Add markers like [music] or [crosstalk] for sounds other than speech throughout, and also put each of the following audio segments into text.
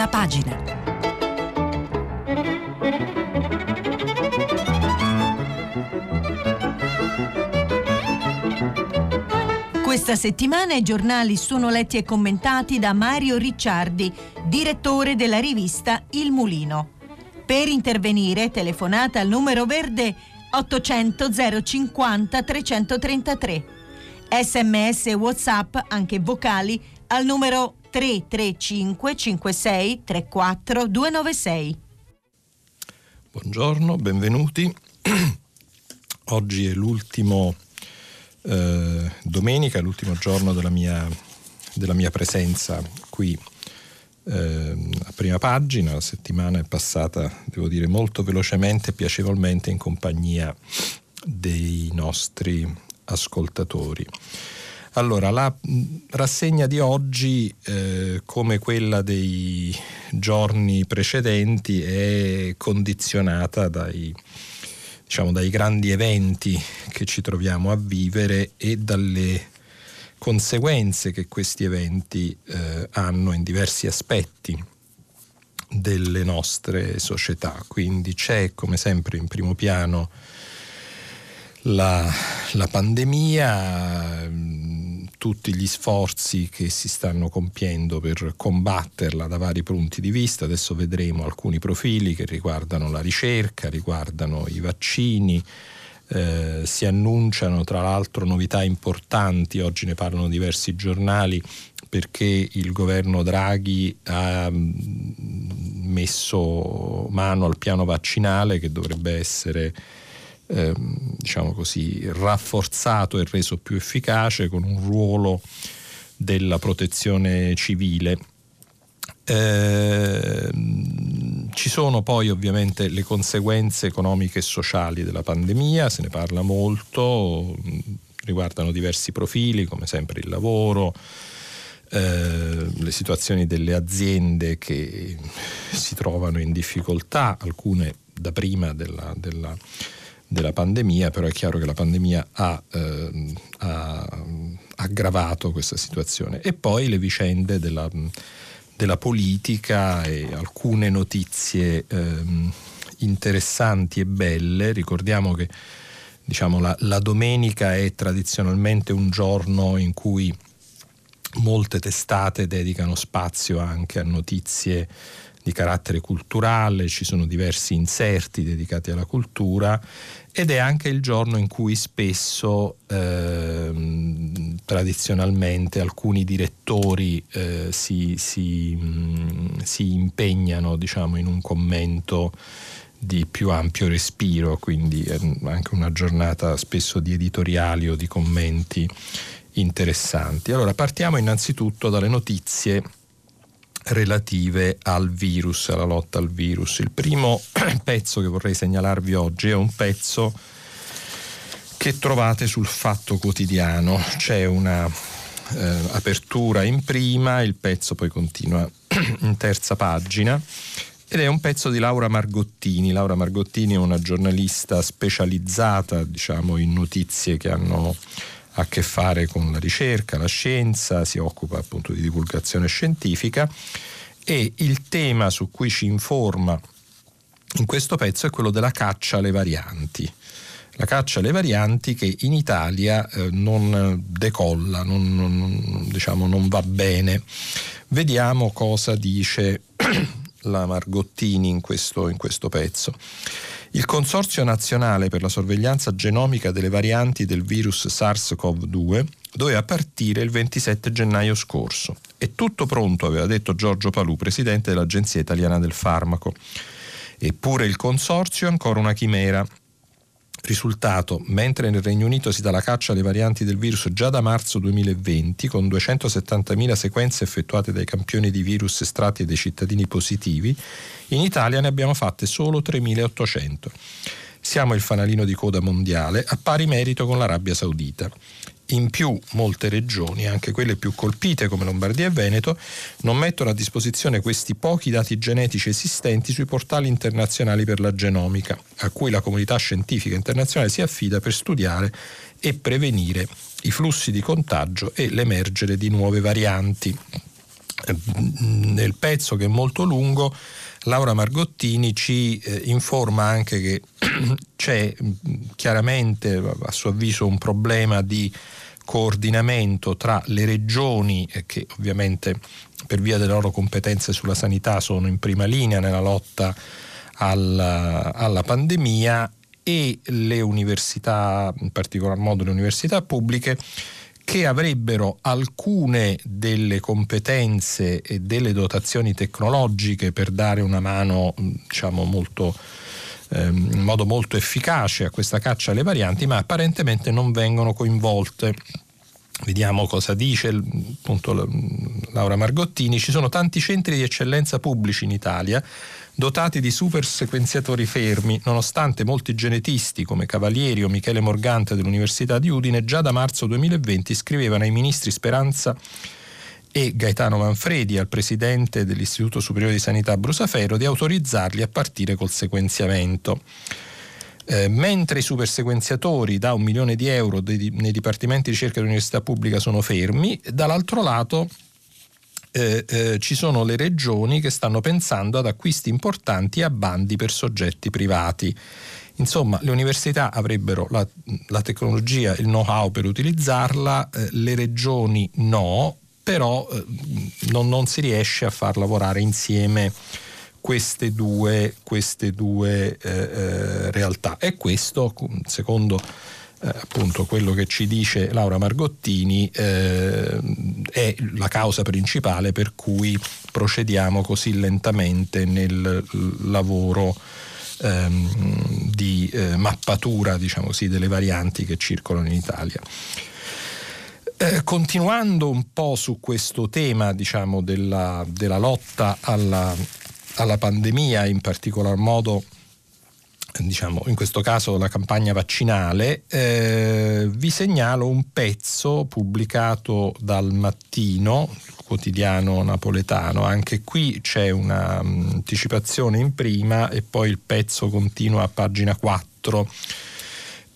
prima pagina. Questa settimana i giornali sono letti e commentati da Mario Ricciardi, direttore della rivista Il Mulino. Per intervenire telefonate al numero verde 800 050 333. Sms WhatsApp, anche vocali, al numero 335 56 34 296. Buongiorno, benvenuti. [clears throat] Oggi è l'ultimo eh, domenica, l'ultimo giorno della mia, della mia presenza qui eh, a prima pagina. La settimana è passata, devo dire, molto velocemente e piacevolmente in compagnia dei nostri ascoltatori. Allora, la rassegna di oggi, eh, come quella dei giorni precedenti, è condizionata dai, diciamo, dai grandi eventi che ci troviamo a vivere e dalle conseguenze che questi eventi eh, hanno in diversi aspetti delle nostre società. Quindi c'è, come sempre, in primo piano la, la pandemia, mm, tutti gli sforzi che si stanno compiendo per combatterla da vari punti di vista. Adesso vedremo alcuni profili che riguardano la ricerca, riguardano i vaccini. Eh, si annunciano tra l'altro novità importanti, oggi ne parlano diversi giornali, perché il governo Draghi ha mm, messo mano al piano vaccinale che dovrebbe essere ehm, diciamo così, rafforzato e reso più efficace con un ruolo della protezione civile. Eh, ci sono poi ovviamente le conseguenze economiche e sociali della pandemia, se ne parla molto, riguardano diversi profili come sempre il lavoro, eh, le situazioni delle aziende che si trovano in difficoltà, alcune da prima della, della della pandemia, però è chiaro che la pandemia ha, eh, ha aggravato questa situazione. E poi le vicende della, della politica e alcune notizie eh, interessanti e belle. Ricordiamo che diciamo, la, la domenica è tradizionalmente un giorno in cui molte testate dedicano spazio anche a notizie di carattere culturale, ci sono diversi inserti dedicati alla cultura ed è anche il giorno in cui spesso eh, tradizionalmente alcuni direttori eh, si, si, mh, si, impegnano diciamo, in un commento di più ampio respiro, quindi anche una giornata spesso di editoriali o di commenti interessanti. Allora partiamo innanzitutto dalle notizie relative al virus, alla lotta al virus. Il primo [clears throat] pezzo che vorrei segnalarvi oggi è un pezzo che trovate sul Fatto Quotidiano. C'è una eh, apertura in prima, il pezzo poi continua [clears throat] in terza pagina ed è un pezzo di Laura Margottini. Laura Margottini è una giornalista specializzata, diciamo, in notizie che hanno a che fare con la ricerca, la scienza, si occupa appunto di divulgazione scientifica e il tema su cui ci informa in questo pezzo è quello della caccia alle varianti. La caccia alle varianti che in Italia eh, non decolla, non, non, diciamo, non va bene. Vediamo cosa dice [clears throat] la Margottini in questo, in questo pezzo. Il Consorzio nazionale per la sorveglianza genomica delle varianti del virus SARS-CoV-2 doveva partire il 27 gennaio scorso. È tutto pronto, aveva detto Giorgio Palù, presidente dell'Agenzia Italiana del Farmaco. Eppure il consorzio è ancora una chimera. Risultato, mentre nel Regno Unito si dà la caccia alle varianti del virus già da marzo 2020, con 270.000 sequenze effettuate dai campioni di virus estratti dai cittadini positivi, in Italia ne abbiamo fatte solo 3.800. Siamo il fanalino di coda mondiale, a pari merito con l'Arabia Saudita. In più molte regioni, anche quelle più colpite come Lombardia e Veneto, non mettono a disposizione questi pochi dati genetici esistenti sui portali internazionali per la genomica, a cui la comunità scientifica internazionale si affida per studiare e prevenire i flussi di contagio e l'emergere di nuove varianti. Nel pezzo che è molto lungo Laura Margottini ci eh, informa anche che [clears throat] c'è chiaramente a suo avviso un problema di coordinamento tra le regioni eh, che ovviamente per via delle loro competenze sulla sanità sono in prima linea nella lotta alla, alla pandemia e le università, in particolar modo le università pubbliche, che avrebbero alcune delle competenze e delle dotazioni tecnologiche per dare una mano diciamo, molto, ehm, in modo molto efficace a questa caccia alle varianti, ma apparentemente non vengono coinvolte. Vediamo cosa dice appunto, Laura Margottini. Ci sono tanti centri di eccellenza pubblici in Italia dotati di super sequenziatori fermi, nonostante molti genetisti come Cavalieri o Michele Morgante dell'Università di Udine già da marzo 2020 scrivevano ai ministri Speranza e Gaetano Manfredi al presidente dell'Istituto Superiore di Sanità Brusafero di autorizzarli a partire col sequenziamento. Eh, mentre i supersequenziatori da un milione di euro dei, nei dipartimenti di ricerca dell'università pubblica sono fermi, dall'altro lato eh, eh, ci sono le regioni che stanno pensando ad acquisti importanti a bandi per soggetti privati. Insomma, le università avrebbero la, la tecnologia, il know-how per utilizzarla, eh, le regioni no, però eh, non, non, si riesce a far lavorare insieme queste due, queste due eh, realtà. E questo, secondo eh, appunto quello che ci dice Laura Margottini eh, è la causa principale per cui procediamo così lentamente nel lavoro ehm, di eh, mappatura diciamo così, delle varianti che circolano in Italia. Eh, continuando un po' su questo tema diciamo, della, della lotta alla, alla pandemia, in particolar modo diciamo, in questo caso la campagna vaccinale, eh, vi segnalo un pezzo pubblicato dal mattino, quotidiano napoletano, anche qui c'è un'anticipazione in prima e poi il pezzo continua a pagina 4.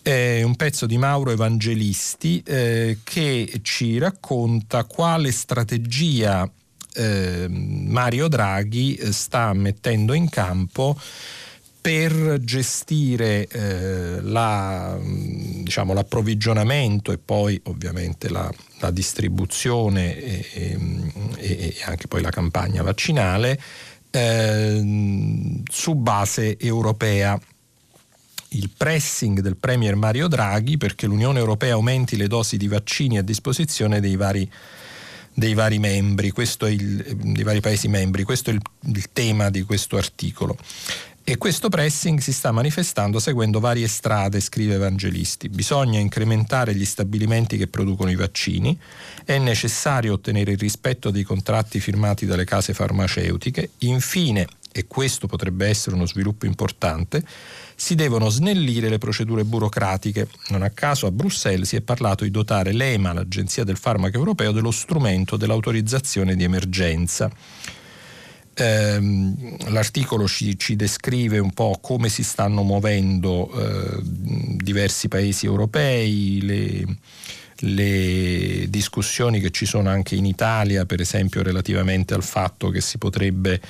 È un pezzo di Mauro Evangelisti eh, che ci racconta quale strategia eh, Mario Draghi sta mettendo in campo per gestire eh, la, diciamo, l'approvvigionamento e poi ovviamente la, la distribuzione e, e, e, anche poi la campagna vaccinale eh, su base europea. Il pressing del Premier Mario Draghi perché l'Unione Europea aumenti le dosi di vaccini a disposizione dei vari dei vari membri, questo è il, dei vari Paesi membri, questo è il, il tema di questo articolo. E questo pressing si sta manifestando seguendo varie strade, scrive Evangelisti. Bisogna incrementare gli stabilimenti che producono i vaccini, è necessario ottenere il rispetto dei contratti firmati dalle case farmaceutiche, infine, e questo potrebbe essere uno sviluppo importante, si devono snellire le procedure burocratiche. Non a caso a Bruxelles si è parlato di dotare l'EMA, l'Agenzia del Farmaco Europeo, dello strumento dell'autorizzazione di emergenza. Ehm, l'articolo ci, ci, descrive un po' come si stanno muovendo eh, diversi paesi europei, le, le, discussioni che ci sono anche in Italia, per esempio relativamente al fatto che si potrebbe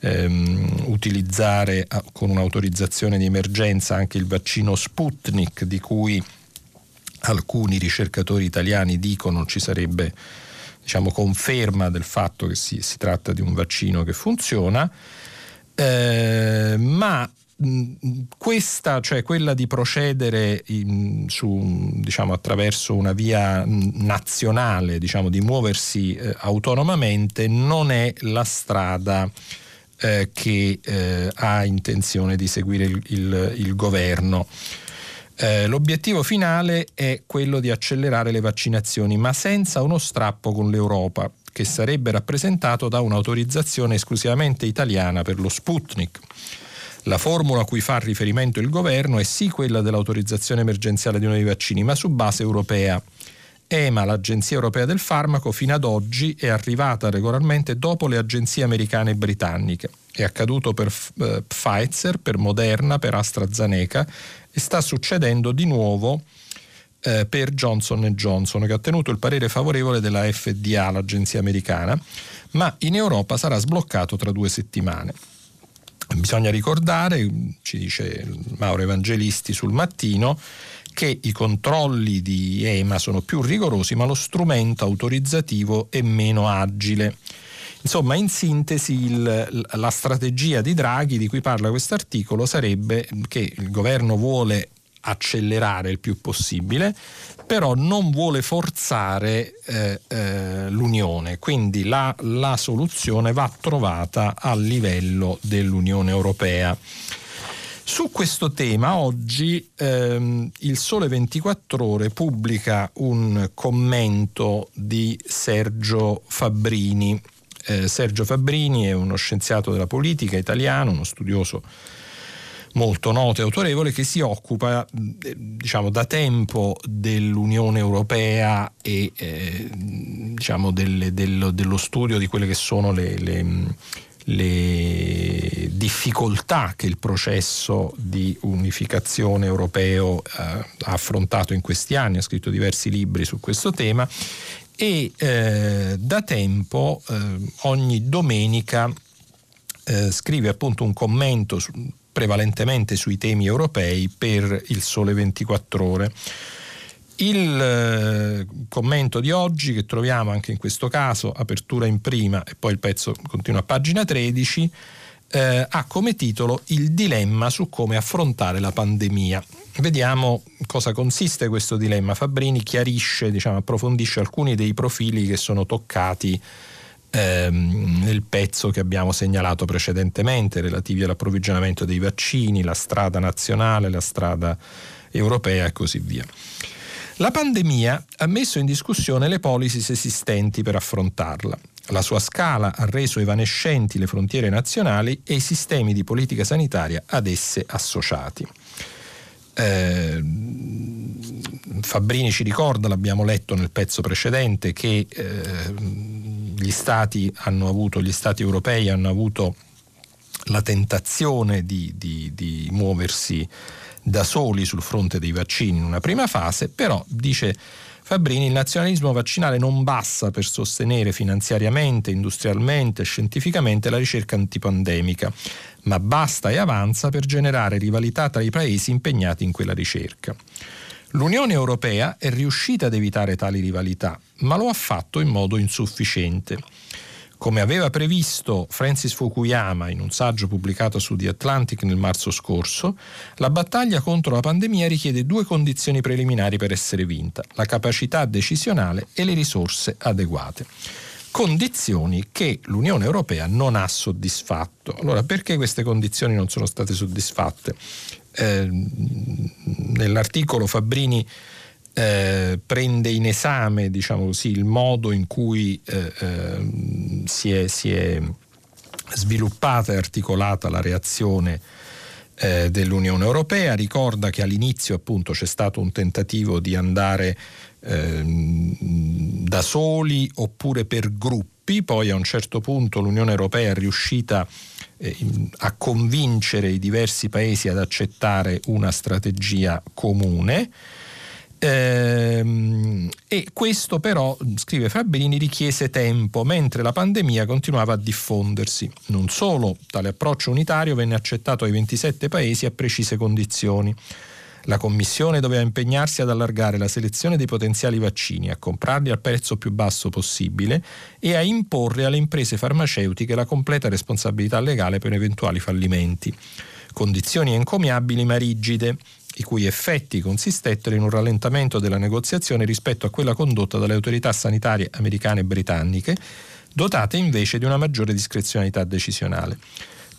ehm, utilizzare a, con un'autorizzazione di emergenza anche il vaccino Sputnik, di cui alcuni ricercatori italiani dicono ci sarebbe diciamo, conferma del fatto che si, si, tratta di un vaccino che funziona, eh, ma questa, cioè quella di procedere in, su, diciamo, attraverso una via nazionale, diciamo, di muoversi eh, autonomamente, non è la strada eh, che eh, ha intenzione di seguire il, il, il governo. Eh, l'obiettivo finale è quello di accelerare le vaccinazioni, ma senza uno strappo con l'Europa, che sarebbe rappresentato da un'autorizzazione esclusivamente italiana per lo Sputnik. La formula a cui fa riferimento il governo è sì quella dell'autorizzazione emergenziale di dei vaccini, ma su base europea. EMA, l'Agenzia Europea del Farmaco, fino ad oggi è arrivata regolarmente dopo le agenzie americane e britanniche. È accaduto per eh, Pfizer, per Moderna, per AstraZeneca e sta succedendo di nuovo eh, per Johnson Johnson che ha ottenuto il parere favorevole della FDA, l'agenzia americana, ma in Europa sarà sbloccato tra due settimane. Bisogna ricordare, ci dice Mauro Evangelisti sul mattino, che i controlli di EMA sono più rigorosi, ma lo strumento autorizzativo è meno agile. Insomma, in sintesi, il, la strategia di Draghi di cui parla questo articolo sarebbe che il governo vuole accelerare il più possibile, però non vuole forzare eh, eh, l'Unione, quindi la, la soluzione va trovata a livello dell'Unione Europea. Su questo tema oggi ehm, il Sole 24 ore pubblica un commento di Sergio Fabbrini. Eh, Sergio Fabbrini è uno scienziato della politica italiano, uno studioso molto noto e autorevole che si occupa diciamo, da tempo dell'Unione Europea e eh, diciamo, delle, dello, dello, studio di quelle che sono le, le, le difficoltà che il processo di unificazione europeo eh, ha affrontato in questi anni, ha scritto diversi libri su questo tema e eh, da tempo eh, ogni domenica eh, scrive appunto un commento su, prevalentemente sui temi europei per il Sole 24 ore. Il eh, commento di oggi che troviamo anche in questo caso, apertura in prima e poi il pezzo continua a pagina 13, eh, ha come titolo Il dilemma su come affrontare la pandemia. Vediamo cosa consiste questo dilemma. Fabrini chiarisce, diciamo, approfondisce alcuni dei profili che sono toccati ehm, nel pezzo che abbiamo segnalato precedentemente relativi all'approvvigionamento dei vaccini, la strada nazionale, la strada europea e così via. La pandemia ha messo in discussione le policies esistenti per affrontarla. La sua scala ha reso evanescenti le frontiere nazionali e i sistemi di politica sanitaria ad esse associati. Eh, Fabrini ci ricorda, l'abbiamo letto nel pezzo precedente, che eh, gli stati hanno avuto, gli stati europei hanno avuto la tentazione di, di, di muoversi da soli sul fronte dei vaccini in una prima fase, però dice Fabrini, il nazionalismo vaccinale non basta per sostenere finanziariamente, industrialmente, scientificamente la ricerca antipandemica, ma basta e avanza per generare rivalità tra i paesi impegnati in quella ricerca. L'Unione Europea è riuscita ad evitare tali rivalità, ma lo ha fatto in modo insufficiente. Come aveva previsto Francis Fukuyama in un saggio pubblicato su The Atlantic nel marzo scorso, la battaglia contro la pandemia richiede due condizioni preliminari per essere vinta, la capacità decisionale e le risorse adeguate condizioni che l'Unione Europea non ha soddisfatto. Allora, perché queste condizioni non sono state soddisfatte? Eh, nell'articolo Fabbrini eh, prende in esame diciamo così, il modo in cui eh, eh, si, è, si, è, sviluppata e articolata la reazione eh, dell'Unione Europea, ricorda che all'inizio appunto c'è stato un tentativo di andare ehm, da soli oppure per gruppi, poi a un certo punto l'Unione Europea è riuscita eh, a convincere i diversi paesi ad accettare una strategia comune. Ehm, e questo però, scrive Fabrini, richiese tempo, mentre la pandemia continuava a diffondersi. Non solo, tale approccio unitario venne accettato ai 27 paesi a precise condizioni. La Commissione doveva impegnarsi ad allargare la selezione dei potenziali vaccini, a comprarli al prezzo più basso possibile e a imporre alle imprese farmaceutiche la completa responsabilità legale per eventuali fallimenti. Condizioni encomiabili ma rigide, i cui effetti consistettero in un rallentamento della negoziazione rispetto a quella condotta dalle autorità sanitarie americane e britanniche, dotate invece di una maggiore discrezionalità decisionale.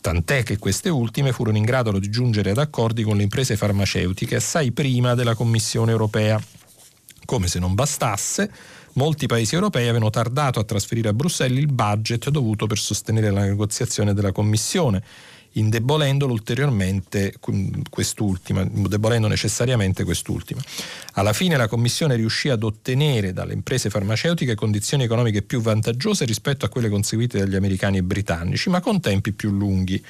Tant'è che queste ultime furono in grado di giungere ad accordi con le imprese farmaceutiche assai prima della Commissione europea. Come se non bastasse, molti paesi europei avevano tardato a trasferire a Bruxelles il budget dovuto per sostenere la negoziazione della Commissione indebolendolo ulteriormente quest'ultima, indebolendo necessariamente quest'ultima. Alla fine la Commissione riuscì ad ottenere dalle imprese farmaceutiche condizioni economiche più vantaggiose rispetto a quelle conseguite dagli americani e britannici, ma con tempi più lunghi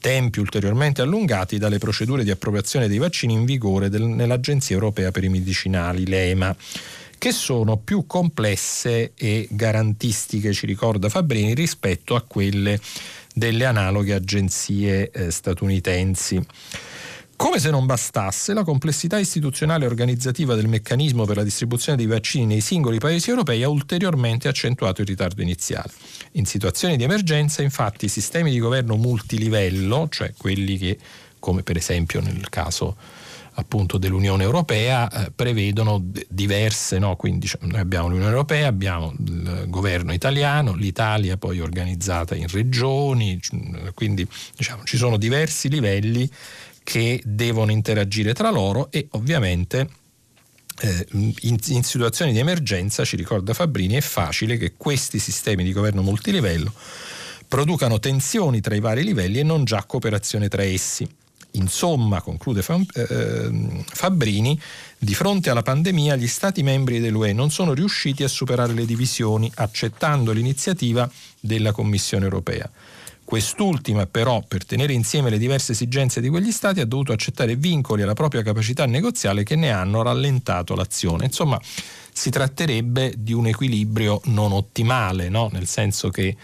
tempi ulteriormente allungati dalle procedure di appropriazione dei vaccini in vigore del, nell'Agenzia Europea per i Medicinali, l'EMA, che sono più complesse e garantistiche, ci ricorda Fabrini, rispetto a quelle delle analoghe agenzie eh, statunitensi. Come se non bastasse, la complessità istituzionale e organizzativa del meccanismo per la distribuzione dei vaccini nei singoli paesi europei ha ulteriormente accentuato il ritardo iniziale. In situazioni di emergenza, infatti, i sistemi di governo multilivello, cioè quelli che, come per esempio nel caso appunto dell'Unione Europea eh, prevedono diverse, no? quindi diciamo, noi abbiamo l'Unione Europea, abbiamo il governo italiano, l'Italia poi organizzata in regioni, quindi diciamo, ci sono diversi livelli che devono interagire tra loro e ovviamente eh, in, in, situazioni di emergenza, ci ricorda Fabrini, è facile che questi sistemi di governo multilivello producano tensioni tra i vari livelli e non già cooperazione tra essi. Insomma, conclude eh, Fabbrini, di fronte alla pandemia gli Stati membri dell'UE non sono riusciti a superare le divisioni accettando l'iniziativa della Commissione europea. Quest'ultima però, per tenere insieme le diverse esigenze di quegli Stati, ha dovuto accettare vincoli alla propria capacità negoziale che ne hanno rallentato l'azione. Insomma, si tratterebbe di un equilibrio non ottimale, no? nel senso che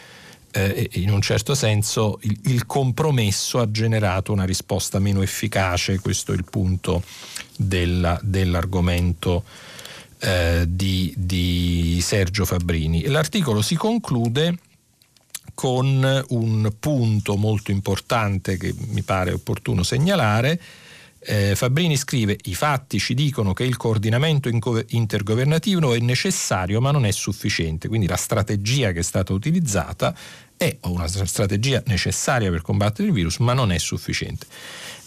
eh, in un certo senso il, il, compromesso ha generato una risposta meno efficace, questo è il punto della, dell'argomento eh, di, di Sergio Fabbrini. L'articolo si conclude con un punto molto importante che mi pare opportuno segnalare. Eh, Fabbrini scrive: I fatti ci dicono che il coordinamento intergovernativo è necessario ma non è sufficiente. Quindi la strategia che è stata utilizzata è una strategia necessaria per combattere il virus, ma non è sufficiente.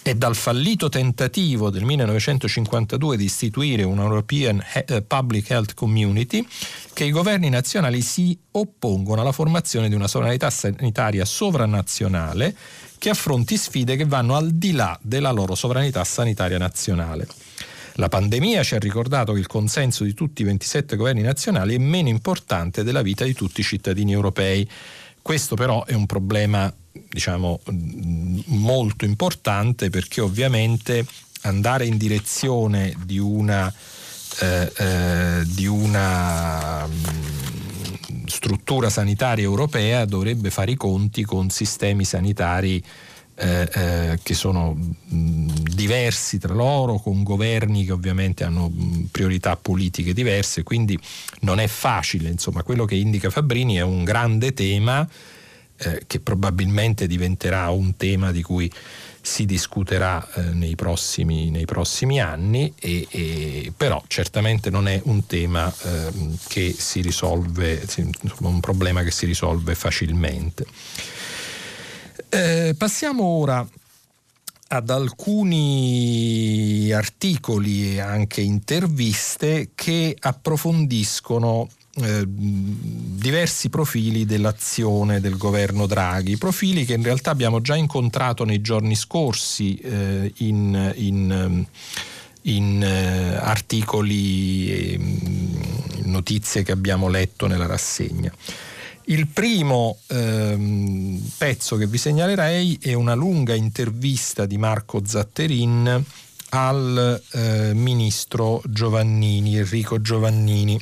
È dal fallito tentativo del 1952 di istituire una European eh, Public Health Community che i governi nazionali si oppongono alla formazione di una sovranità sanitaria sovranazionale che affronti sfide che vanno al di là della loro sovranità sanitaria nazionale. La pandemia ci ha ricordato che il consenso di tutti i 27 governi nazionali è meno importante della vita di tutti i cittadini europei. Questo però è un problema diciamo, molto importante perché ovviamente andare in direzione di una, eh, eh, di una mm, struttura sanitaria europea dovrebbe fare i conti con sistemi sanitari eh, eh, che sono mh, diversi tra loro, con governi che ovviamente hanno mh, priorità politiche diverse, quindi non è facile. Insomma, quello che indica Fabrini è un grande tema eh, che probabilmente diventerà un tema di cui si discuterà eh, nei, prossimi, nei, prossimi, anni, e, e, però certamente non è un tema eh, che si risolve, un problema che si risolve facilmente. Eh, passiamo ora ad alcuni articoli e anche interviste che approfondiscono eh, diversi profili dell'azione del governo Draghi, profili che in realtà abbiamo già incontrato nei giorni scorsi eh, in, in, in eh, articoli e mm, notizie che abbiamo letto nella rassegna. Il primo ehm, pezzo che vi segnalerei è una lunga intervista di Marco Zatterin al eh, ministro Giovannini, Enrico Giovannini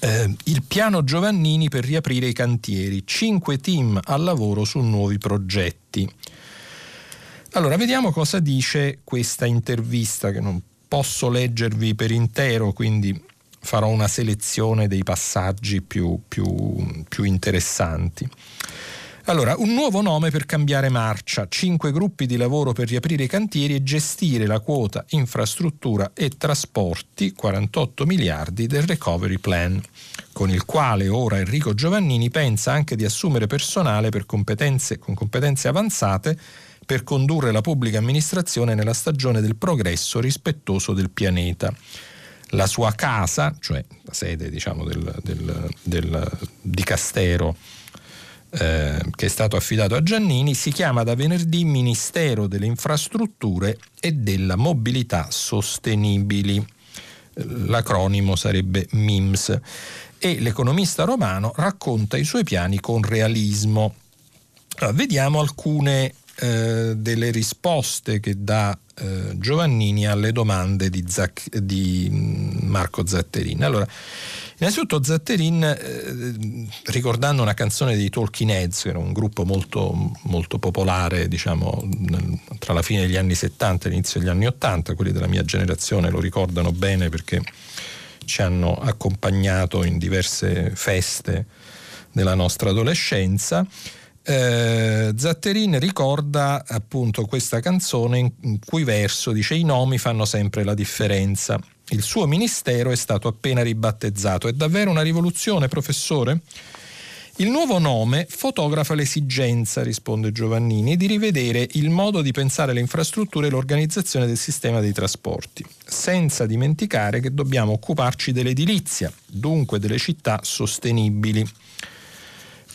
eh, il piano Giovannini per riaprire i cantieri, cinque team al lavoro su nuovi progetti. Allora, vediamo cosa dice questa intervista che non posso leggervi per intero, quindi farò una selezione dei passaggi più, più, più interessanti. Allora, un nuovo nome per cambiare marcia, cinque gruppi di lavoro per riaprire i cantieri e gestire la quota infrastruttura e trasporti, 48 miliardi del Recovery Plan, con il quale ora Enrico Giovannini pensa anche di assumere personale competenze, con competenze avanzate per condurre la pubblica amministrazione nella stagione del progresso rispettoso del pianeta. La sua casa, cioè la sede diciamo, del, del, del dicastero eh, che è stato affidato a Giannini, si chiama da venerdì Ministero delle Infrastrutture e della Mobilità Sostenibili. L'acronimo sarebbe MIMS. E l'economista romano racconta i suoi piani con realismo. Allora, vediamo alcune eh, delle risposte che dà eh, Giovannini alle domande di, Zac- di mm, Marco Zatterin. Allora, innanzitutto Zatterin, eh, ricordando una canzone dei Talking Heads, che era un gruppo molto, molto popolare, diciamo, tra la fine degli anni 70 e l'inizio degli anni 80, quelli della mia generazione lo ricordano bene perché ci hanno accompagnato in diverse feste della nostra adolescenza. Eh, Zatterin ricorda appunto questa canzone in cui verso dice i nomi fanno sempre la differenza. Il suo ministero è stato appena ribattezzato. È davvero una rivoluzione, professore? Il nuovo nome fotografa l'esigenza, risponde Giovannini, di rivedere il modo di pensare le infrastrutture e l'organizzazione del sistema dei trasporti, senza dimenticare che dobbiamo occuparci dell'edilizia, dunque delle città sostenibili.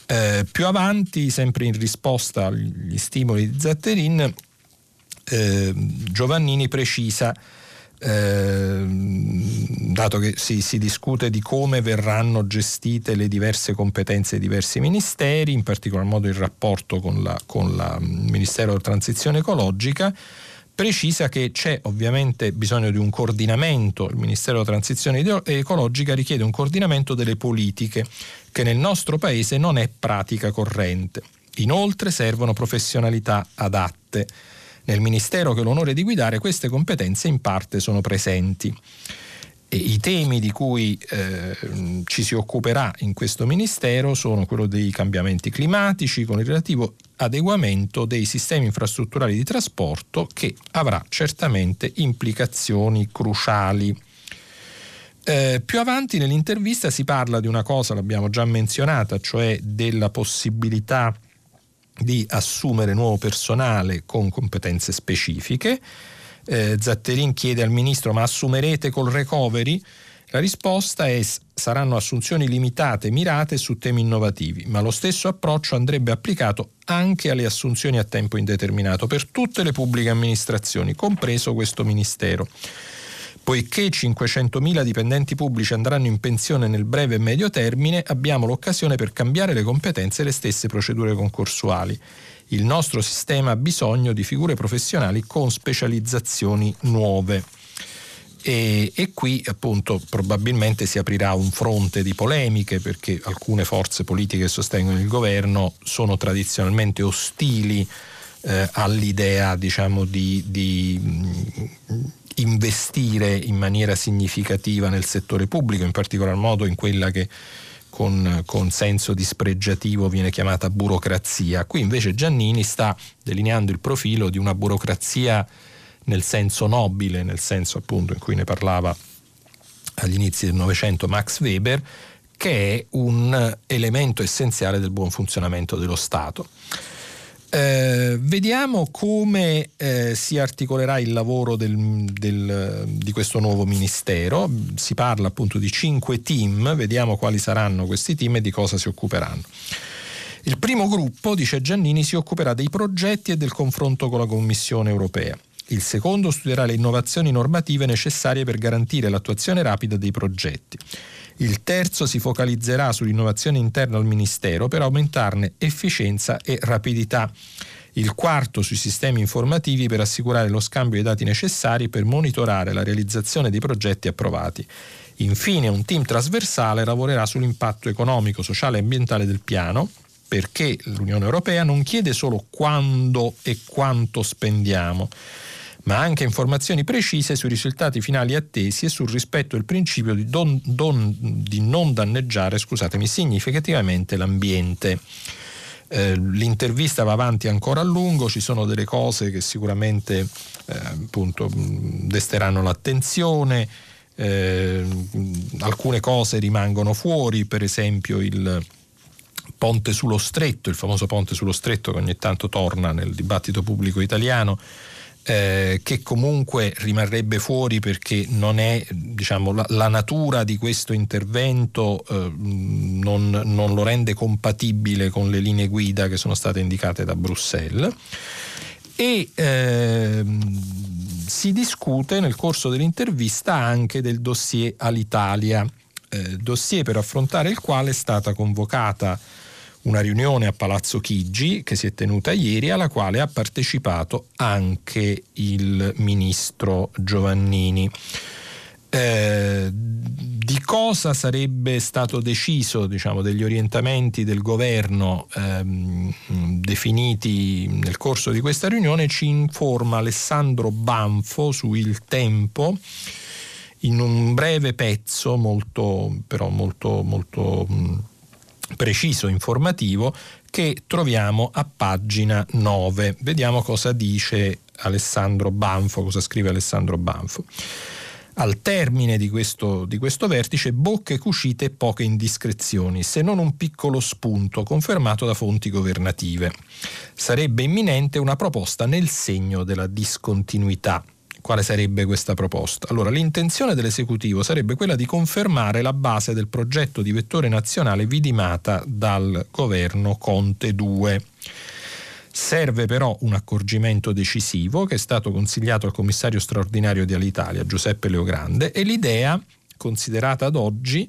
Eh, più avanti, sempre in risposta agli stimoli di Zatterin, eh, Giovannini precisa eh, dato che si, si, discute di come verranno gestite le diverse competenze dei diversi ministeri, in particolar modo il rapporto con, la, con il Ministero della Transizione Ecologica, precisa che c'è ovviamente bisogno di un coordinamento, il Ministero della Transizione Ecologica richiede un coordinamento delle politiche che nel nostro Paese non è pratica corrente. Inoltre servono professionalità adatte. Nel Ministero che ho l'onore di guidare queste competenze in parte sono presenti. E I temi di cui eh, ci si occuperà in questo Ministero sono quello dei cambiamenti climatici con il relativo adeguamento dei sistemi infrastrutturali di trasporto che avrà certamente implicazioni cruciali. Eh, più avanti nell'intervista si parla di una cosa, l'abbiamo già menzionata, cioè della possibilità di assumere nuovo personale con competenze specifiche. Eh, Zatterin chiede al ministro ma assumerete col recovery? La risposta è saranno assunzioni limitate, mirate su temi innovativi, ma lo stesso approccio andrebbe applicato anche alle assunzioni a tempo indeterminato per tutte le pubbliche amministrazioni, compreso questo Ministero. Poiché 500.000 dipendenti pubblici andranno in pensione nel breve e medio termine, abbiamo l'occasione per cambiare le competenze e le stesse procedure concorsuali. Il nostro sistema ha bisogno di figure professionali con specializzazioni nuove. E, e, qui appunto probabilmente si aprirà un fronte di polemiche perché alcune forze politiche che sostengono il governo sono tradizionalmente ostili eh, all'idea diciamo di, di investire in maniera significativa nel settore pubblico, in particolar modo in quella che con, con, senso dispregiativo viene chiamata burocrazia. Qui invece Giannini sta delineando il profilo di una burocrazia nel senso nobile, nel senso appunto in cui ne parlava agli inizi del Novecento Max Weber, che è un elemento essenziale del buon funzionamento dello Stato. Eh, vediamo come eh, si articolerà il lavoro del, del, di questo nuovo ministero. Si parla appunto di cinque team, vediamo quali saranno questi team e di cosa si occuperanno. Il primo gruppo, dice Giannini, si occuperà dei progetti e del confronto con la Commissione europea. Il secondo studierà le innovazioni normative necessarie per garantire l'attuazione rapida dei progetti. Il terzo si focalizzerà sull'innovazione interna al Ministero per aumentarne efficienza e rapidità. Il quarto sui sistemi informativi per assicurare lo scambio dei dati necessari per monitorare la realizzazione dei progetti approvati. Infine un team trasversale lavorerà sull'impatto economico, sociale e ambientale del piano, perché l'Unione Europea non chiede solo quando e quanto spendiamo, ma anche informazioni precise sui risultati finali attesi e sul rispetto del principio di, don, don, di non danneggiare significativamente l'ambiente. Eh, l'intervista va avanti ancora a lungo, ci sono delle cose che sicuramente eh, appunto, desteranno l'attenzione, eh, alcune cose rimangono fuori, per esempio il ponte sullo stretto, il famoso ponte sullo stretto che ogni tanto torna nel dibattito pubblico italiano eh, che comunque rimarrebbe fuori perché non è diciamo, la, la natura di questo intervento eh, non, non, lo rende compatibile con le linee guida che sono state indicate da Bruxelles. E eh, si discute nel corso dell'intervista anche del dossier all'Italia, eh, dossier per affrontare il quale è stata convocata una riunione a Palazzo Chigi che si è tenuta ieri alla quale ha partecipato anche il ministro Giovannini. Eh, di cosa sarebbe stato deciso, diciamo, degli orientamenti del governo ehm, definiti nel corso di questa riunione, ci informa Alessandro Banfo su Il Tempo in un breve pezzo, molto, però molto, molto mh, preciso, informativo, che troviamo a pagina 9. Vediamo cosa dice Alessandro Banfo, cosa scrive Alessandro Banfo. Al termine di questo, di questo, vertice, bocche cucite e poche indiscrezioni, se non un piccolo spunto confermato da fonti governative. Sarebbe imminente una proposta nel segno della discontinuità. Quale sarebbe questa proposta? Allora, l'intenzione dell'esecutivo sarebbe quella di confermare la base del progetto di vettore nazionale vidimata dal governo Conte 2 Serve però un accorgimento decisivo che è stato consigliato al commissario straordinario di Alitalia, Giuseppe Leogrande, e l'idea, considerata ad oggi,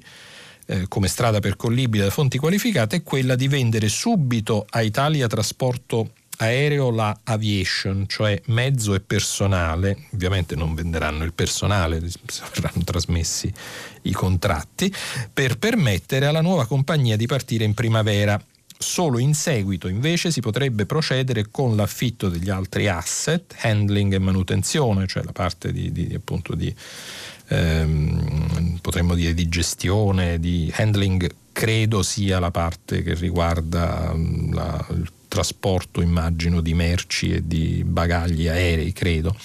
eh, come strada percollibile da fonti qualificate è quella di vendere subito a Italia Trasporto Aereo la aviation, cioè mezzo e personale, ovviamente non venderanno il personale, verranno trasmessi i contratti, per permettere alla nuova compagnia di partire in primavera. Solo in seguito invece si potrebbe procedere con l'affitto degli altri asset, handling e manutenzione, cioè la parte di, di, appunto di ehm, potremmo dire di gestione, di handling credo sia la parte che riguarda mm, la, il trasporto immagino di merci e di bagagli aerei, credo.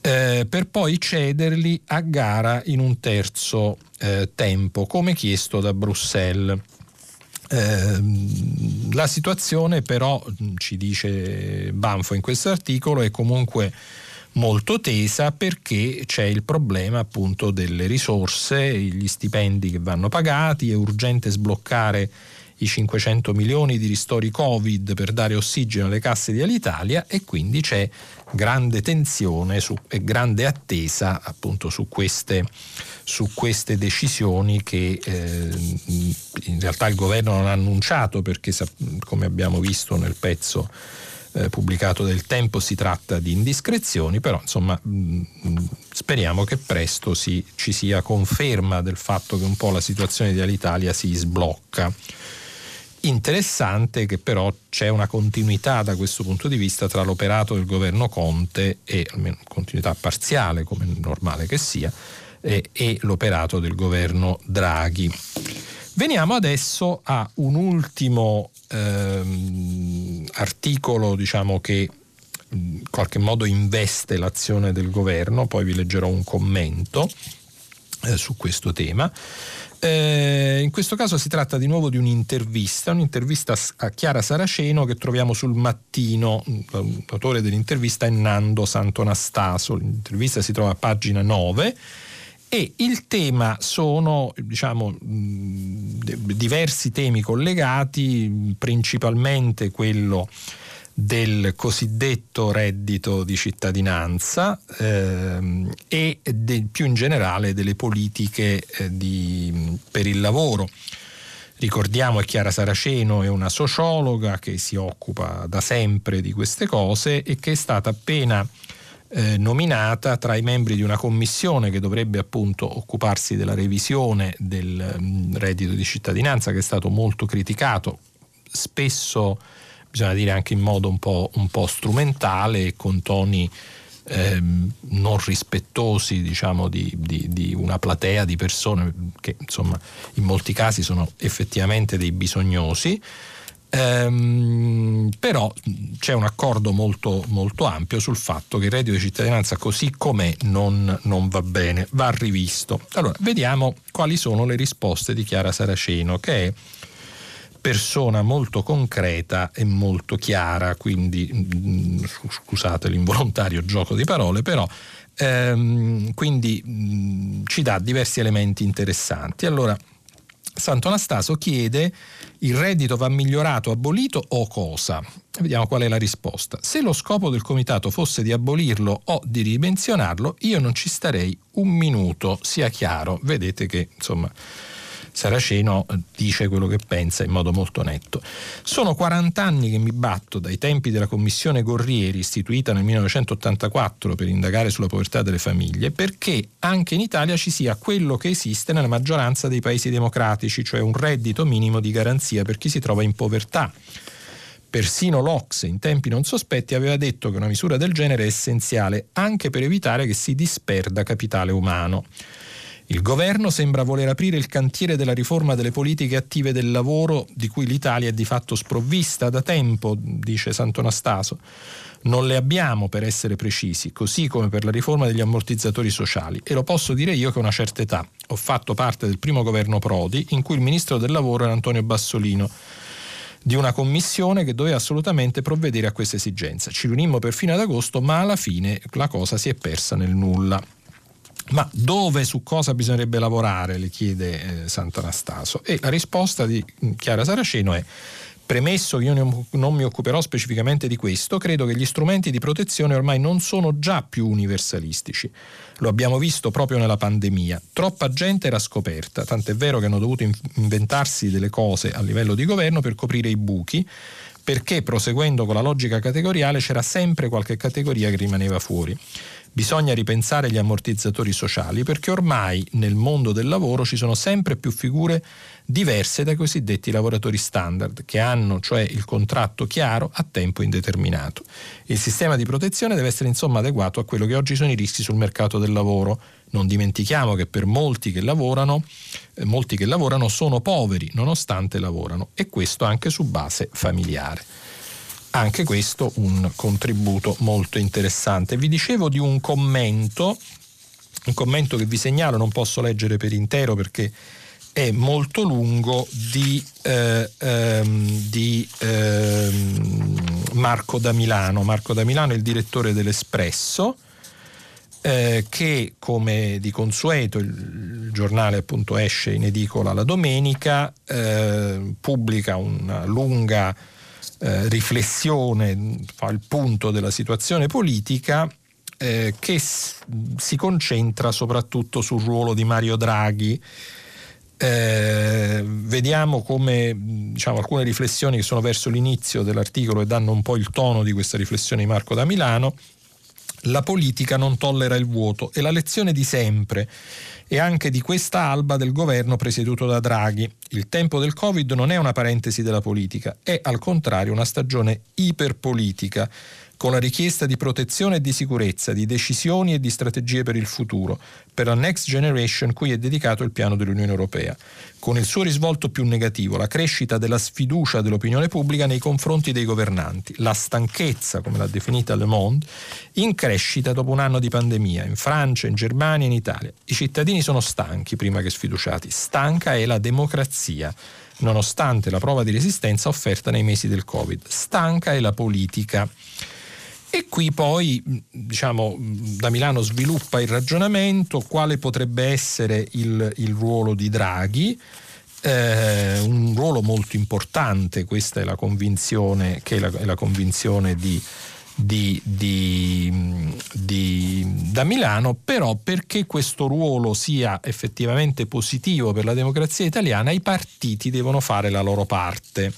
Eh, per poi cederli a gara in un terzo eh, tempo, come chiesto da Bruxelles. Eh, la situazione però, ci dice Banfo in questo articolo, è comunque molto tesa perché c'è il problema appunto delle risorse, gli stipendi che vanno pagati, è urgente sbloccare i 500 milioni di ristori Covid per dare ossigeno alle casse di Alitalia e quindi c'è grande tensione su, e grande attesa appunto su queste, su queste decisioni che eh, in realtà il governo non ha annunciato perché come abbiamo visto nel pezzo eh, pubblicato del Tempo si tratta di indiscrezioni, però insomma mh, speriamo che presto si, ci sia conferma del fatto che un po' la situazione di Alitalia si sblocca interessante che però c'è una continuità da questo punto di vista tra l'operato del governo Conte e almeno continuità parziale come normale che sia e, e l'operato del governo Draghi. Veniamo adesso a un ultimo ehm, articolo diciamo che in qualche modo investe l'azione del governo, poi vi leggerò un commento eh, su questo tema. Eh, in questo caso si tratta di nuovo di un'intervista, un'intervista a Chiara Saraceno che troviamo sul mattino. L'autore dell'intervista è Nando Santonastaso. L'intervista si trova a pagina 9 e il tema sono diciamo, diversi temi collegati, principalmente quello del cosiddetto reddito di cittadinanza ehm, e del, più in generale delle politiche eh, di, per il lavoro. Ricordiamo che Chiara Saraceno è una sociologa che si occupa da sempre di queste cose e che è stata appena eh, nominata tra i membri di una commissione che dovrebbe appunto occuparsi della revisione del mh, mm, reddito di cittadinanza che è stato molto criticato, spesso bisogna dire anche in modo un po', un po strumentale e con toni ehm, non rispettosi diciamo, di, di, di, una platea di persone che insomma in molti casi sono effettivamente dei bisognosi. Ehm, però c'è un accordo molto, molto, ampio sul fatto che il reddito di cittadinanza così com'è non, non va bene, va rivisto. Allora, vediamo quali sono le risposte di Chiara Saraceno, che è persona molto concreta e molto chiara, quindi mm, scusate l'involontario gioco di parole, però ehm, quindi mh, mm, ci dà diversi elementi interessanti. Allora, Santo Anastaso chiede il reddito va migliorato, abolito o cosa? Vediamo qual è la risposta. Se lo scopo del comitato fosse di abolirlo o di ridimensionarlo, io non ci starei un minuto, sia chiaro. Vedete che insomma Saraceno dice quello che pensa in modo molto netto. Sono 40 anni che mi batto dai tempi della commissione Gorrieri istituita nel 1984 per indagare sulla povertà delle famiglie perché anche in Italia ci sia quello che esiste nella maggioranza dei paesi democratici, cioè un reddito minimo di garanzia per chi si trova in povertà. Persino l'Ox in tempi non sospetti aveva detto che una misura del genere è essenziale anche per evitare che si disperda capitale umano. Il governo sembra voler aprire il cantiere della riforma delle politiche attive del lavoro di cui l'Italia è di fatto sprovvista da tempo, dice Sant'Anastaso. Non le abbiamo, per essere precisi, così come per la riforma degli ammortizzatori sociali. E lo posso dire io che ho una certa età. Ho fatto parte del primo governo Prodi, in cui il ministro del lavoro era Antonio Bassolino di una commissione che doveva assolutamente provvedere a questa esigenza. Ci riunimmo perfino ad agosto, ma alla fine la cosa si è persa nel nulla. Ma dove, su cosa bisognerebbe lavorare? le chiede eh, Sant'Anastaso. E la risposta di Chiara Saraceno è Premesso che io non mi occuperò specificamente di questo, credo che gli strumenti di protezione ormai non sono già più universalistici. Lo abbiamo visto proprio nella pandemia. Troppa gente era scoperta, tant'è vero che hanno dovuto inventarsi delle cose a livello di governo per coprire i buchi, perché proseguendo con la logica categoriale c'era sempre qualche categoria che rimaneva fuori. Bisogna ripensare gli ammortizzatori sociali perché ormai nel mondo del lavoro ci sono sempre più figure diverse dai cosiddetti lavoratori standard, che hanno cioè il contratto chiaro a tempo indeterminato. Il sistema di protezione deve essere insomma adeguato a quello che oggi sono i rischi sul mercato del lavoro. Non dimentichiamo che per molti che lavorano, eh, molti che lavorano sono poveri nonostante lavorano e questo anche su base familiare anche questo un contributo molto interessante. Vi dicevo di un commento, un commento che vi segnalo, non posso leggere per intero perché è molto lungo di, eh, ehm, di ehm, Marco da Milano. Marco da Milano è il direttore dell'Espresso. Eh, che come di consueto il giornale appunto esce in edicola la domenica, eh, pubblica una lunga eh, riflessione, fa il punto della situazione politica eh, che si concentra soprattutto sul ruolo di Mario Draghi. Eh, vediamo come diciamo, alcune riflessioni che sono verso l'inizio dell'articolo e danno un po' il tono di questa riflessione di Marco da Milano. La politica non tollera il vuoto, è la lezione di sempre e anche di questa alba del governo presieduto da Draghi. Il tempo del Covid non è una parentesi della politica, è al contrario una stagione iperpolitica con la richiesta di protezione e di sicurezza, di decisioni e di strategie per il futuro, per la Next Generation cui è dedicato il piano dell'Unione Europea, con il suo risvolto più negativo, la crescita della sfiducia dell'opinione pubblica nei confronti dei governanti, la stanchezza, come l'ha definita Le Monde, in crescita dopo un anno di pandemia, in Francia, in Germania, in Italia. I cittadini sono stanchi prima che sfiduciati, stanca è la democrazia nonostante la prova di resistenza offerta nei mesi del Covid. Stanca è la politica. E qui poi, diciamo, da Milano sviluppa il ragionamento quale potrebbe essere il, il ruolo di Draghi. Eh, un ruolo molto importante, questa è la convinzione, che è la, è la convinzione di, di, di, di, da Milano, però perché questo ruolo sia effettivamente positivo per la democrazia italiana, i partiti devono fare la loro parte.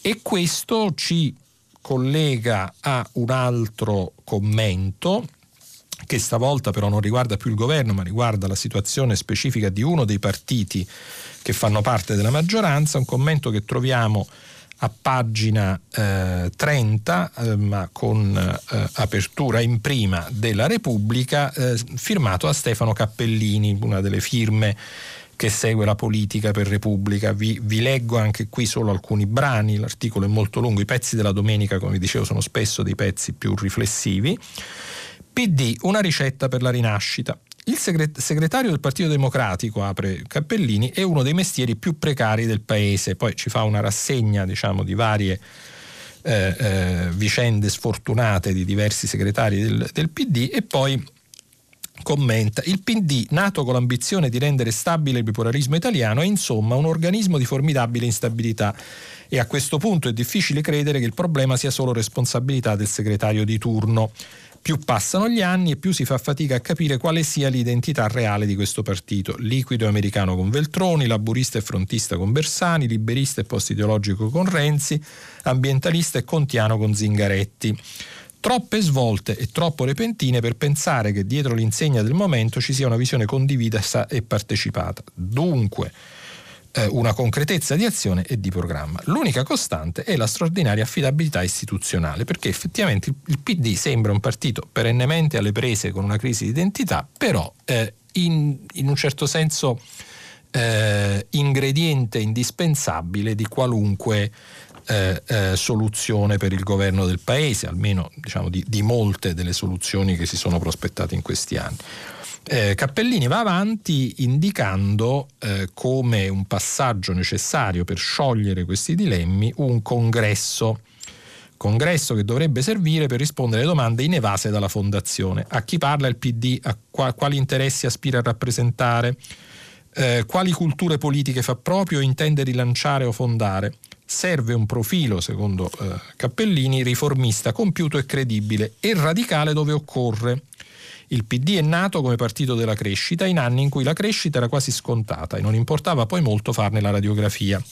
E questo ci collega a un altro commento che stavolta però non riguarda più il governo ma riguarda la situazione specifica di uno dei partiti che fanno parte della maggioranza, un commento che troviamo a pagina eh, 30, eh, ma con eh, apertura in prima della Repubblica, eh, firmato da Stefano Cappellini, una delle firme che segue la politica per Repubblica. Vi, vi, leggo anche qui solo alcuni brani, l'articolo è molto lungo, i pezzi della domenica, come dicevo, sono spesso dei pezzi più riflessivi. PD, una ricetta per la rinascita. Il segretario del Partito Democratico, apre Cappellini, è uno dei mestieri più precari del paese, poi ci fa una rassegna diciamo, di varie eh, eh, vicende sfortunate di diversi segretari del, del PD e poi commenta il PD, nato con l'ambizione di rendere stabile il bipolarismo italiano, è insomma un organismo di formidabile instabilità e a questo punto è difficile credere che il problema sia solo responsabilità del segretario di turno. Più passano gli anni e più si fa fatica a capire quale sia l'identità reale di questo partito. Liquido americano con Veltroni, laburista e frontista con Bersani, liberista e post-ideologico con Renzi, ambientalista e contiano con Zingaretti. Troppe svolte e troppo repentine per pensare che dietro l'insegna del momento ci sia una visione condivisa e partecipata. Dunque, eh, una concretezza di azione e di programma. L'unica costante è la straordinaria affidabilità istituzionale, perché effettivamente il PD sembra un partito perennemente alle prese con una crisi di identità, però eh, in, in, un certo senso eh, ingrediente indispensabile di qualunque eh, eh, soluzione per il governo del paese, almeno diciamo, di, di molte delle soluzioni che si sono prospettate in questi anni. Eh, Cappellini va avanti indicando eh, come un passaggio necessario per sciogliere questi dilemmi un congresso congresso che dovrebbe servire per rispondere alle domande inevase dalla fondazione. A chi parla il PD, a qua, quali interessi aspira a rappresentare, eh, quali culture politiche fa proprio o intende rilanciare o fondare. Serve un profilo, secondo eh, Cappellini, riformista, compiuto e credibile e radicale dove occorre. Il PD è nato come partito della crescita in anni in cui la crescita era quasi scontata e non importava poi molto farne la radiografia.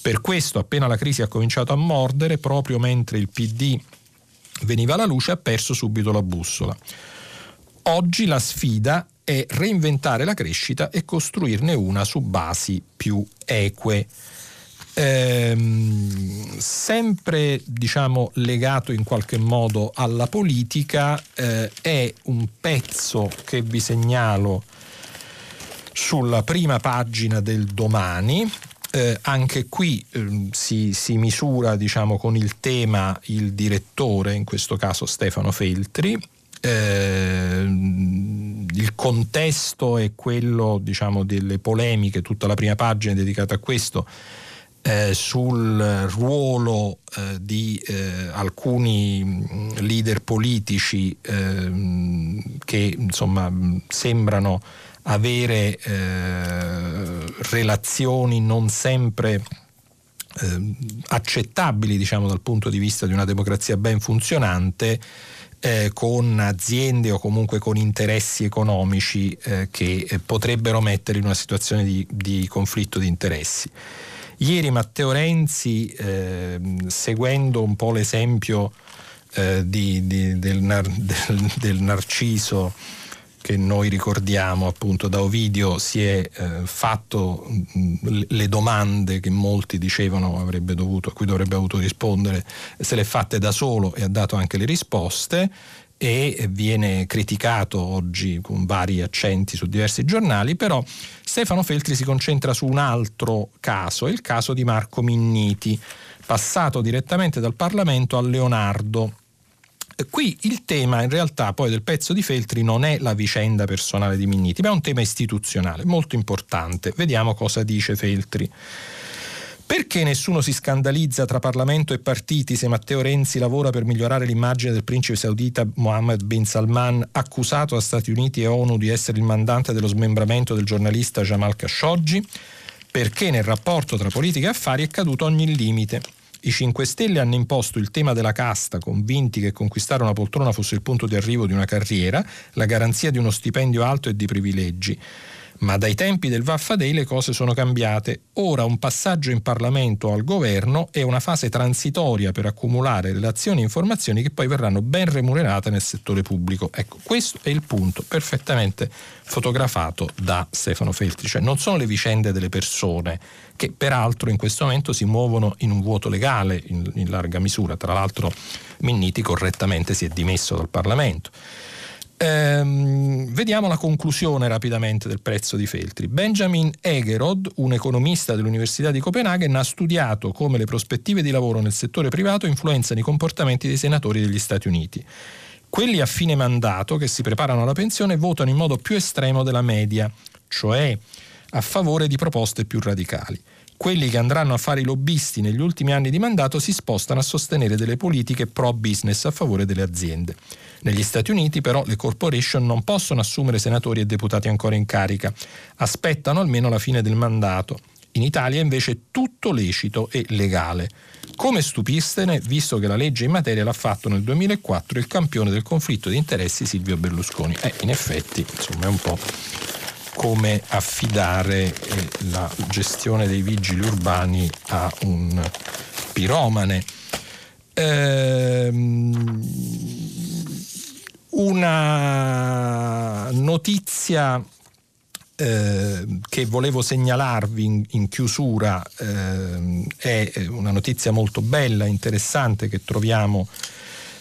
Per questo, appena la crisi ha cominciato a mordere, proprio mentre il PD veniva alla luce, ha perso subito la bussola. Oggi la sfida è reinventare la crescita e costruirne una su basi più eque. Ehm, sempre diciamo, legato in qualche modo alla politica eh, è un pezzo che vi segnalo sulla prima pagina del domani. Eh, anche qui eh, si, si, misura diciamo, con il tema il direttore, in questo caso Stefano Feltri. Eh, il contesto è quello diciamo, delle polemiche, tutta la prima pagina è dedicata a questo eh, sul ruolo eh, di eh, alcuni mm, leader politici ehm, che insomma sembrano avere eh, relazioni non sempre ehm, accettabili diciamo, dal punto di vista di una democrazia ben funzionante eh, con aziende o comunque con interessi economici che potrebbero mettere in una situazione di, di conflitto di interessi. Ieri Matteo Renzi, eh, seguendo un po' l'esempio eh, di, di, del, [laughs] del, del, Narciso che noi ricordiamo appunto da Ovidio, si è eh, fatto mh, le domande che molti dicevano avrebbe dovuto, a cui dovrebbe avuto rispondere, se le fatte da solo e ha dato anche le risposte e viene criticato oggi con vari accenti su diversi giornali, però Stefano Feltri si concentra su un altro caso, il caso di Marco Minniti, passato direttamente dal Parlamento a Leonardo. Qui il tema in realtà poi del pezzo di Feltri non è la vicenda personale di Minniti, ma è un tema istituzionale molto importante. Vediamo cosa dice Feltri. Perché nessuno si scandalizza tra Parlamento e partiti se Matteo Renzi lavora per migliorare l'immagine del principe saudita Mohammed bin Salman, accusato da Stati Uniti e ONU di essere il mandante dello smembramento del giornalista Jamal Khashoggi? Perché nel rapporto tra politica e affari è caduto ogni limite. I 5 Stelle hanno imposto il tema della casta, convinti che conquistare una poltrona fosse il punto di arrivo di una carriera, la garanzia di uno stipendio alto e di privilegi. Ma dai tempi del Vaffa le cose sono cambiate. Ora un passaggio in Parlamento al governo è una fase transitoria per accumulare relazioni e informazioni che poi verranno ben remunerate nel settore pubblico. Ecco, questo è il punto perfettamente fotografato da Stefano Feltri. Cioè non sono le vicende delle persone che peraltro in questo momento si muovono in un vuoto legale in, in larga misura. Tra l'altro Minniti correttamente si è dimesso dal Parlamento. Ehm, vediamo la conclusione rapidamente del prezzo di Feltri. Benjamin Egerod, un economista dell'Università di Copenaghen, ha studiato come le prospettive di lavoro nel settore privato influenzano i comportamenti dei senatori degli Stati Uniti. Quelli a fine mandato che si preparano alla pensione votano in modo più estremo della media, cioè a favore di proposte più radicali. Quelli che andranno a fare i lobbisti negli ultimi anni di mandato si spostano a sostenere delle politiche pro business a favore delle aziende. Negli Stati Uniti però le corporation non possono assumere senatori e deputati ancora in carica, aspettano almeno la fine del mandato In Italia invece è tutto lecito e legale. Come stupistene, visto che la legge in materia l'ha fatto nel 2004 il campione del conflitto di interessi Silvio Berlusconi. Eh, in effetti, insomma, è un po' come affidare eh, la gestione dei vigili urbani a un piromane. Ehm, una notizia eh, che volevo segnalarvi in, chiusura eh, è una notizia molto bella, interessante che troviamo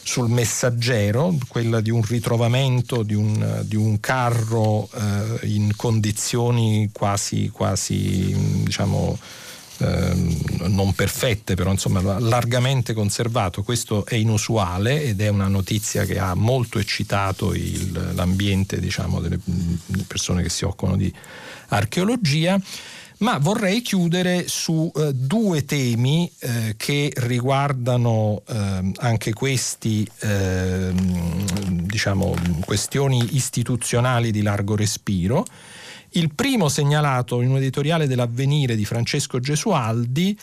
sul messaggero, quella di un ritrovamento di un, di un carro eh, in condizioni quasi, quasi diciamo, Ehm, non perfette, però insomma largamente conservato. Questo è inusuale ed è una notizia che ha molto eccitato il, l'ambiente diciamo, delle persone che si occupano di archeologia ma vorrei chiudere su eh, due temi eh, che riguardano eh, anche questi ehm, diciamo, questioni istituzionali di largo respiro il primo segnalato in un editoriale dell'Avvenire di Francesco Gesualdi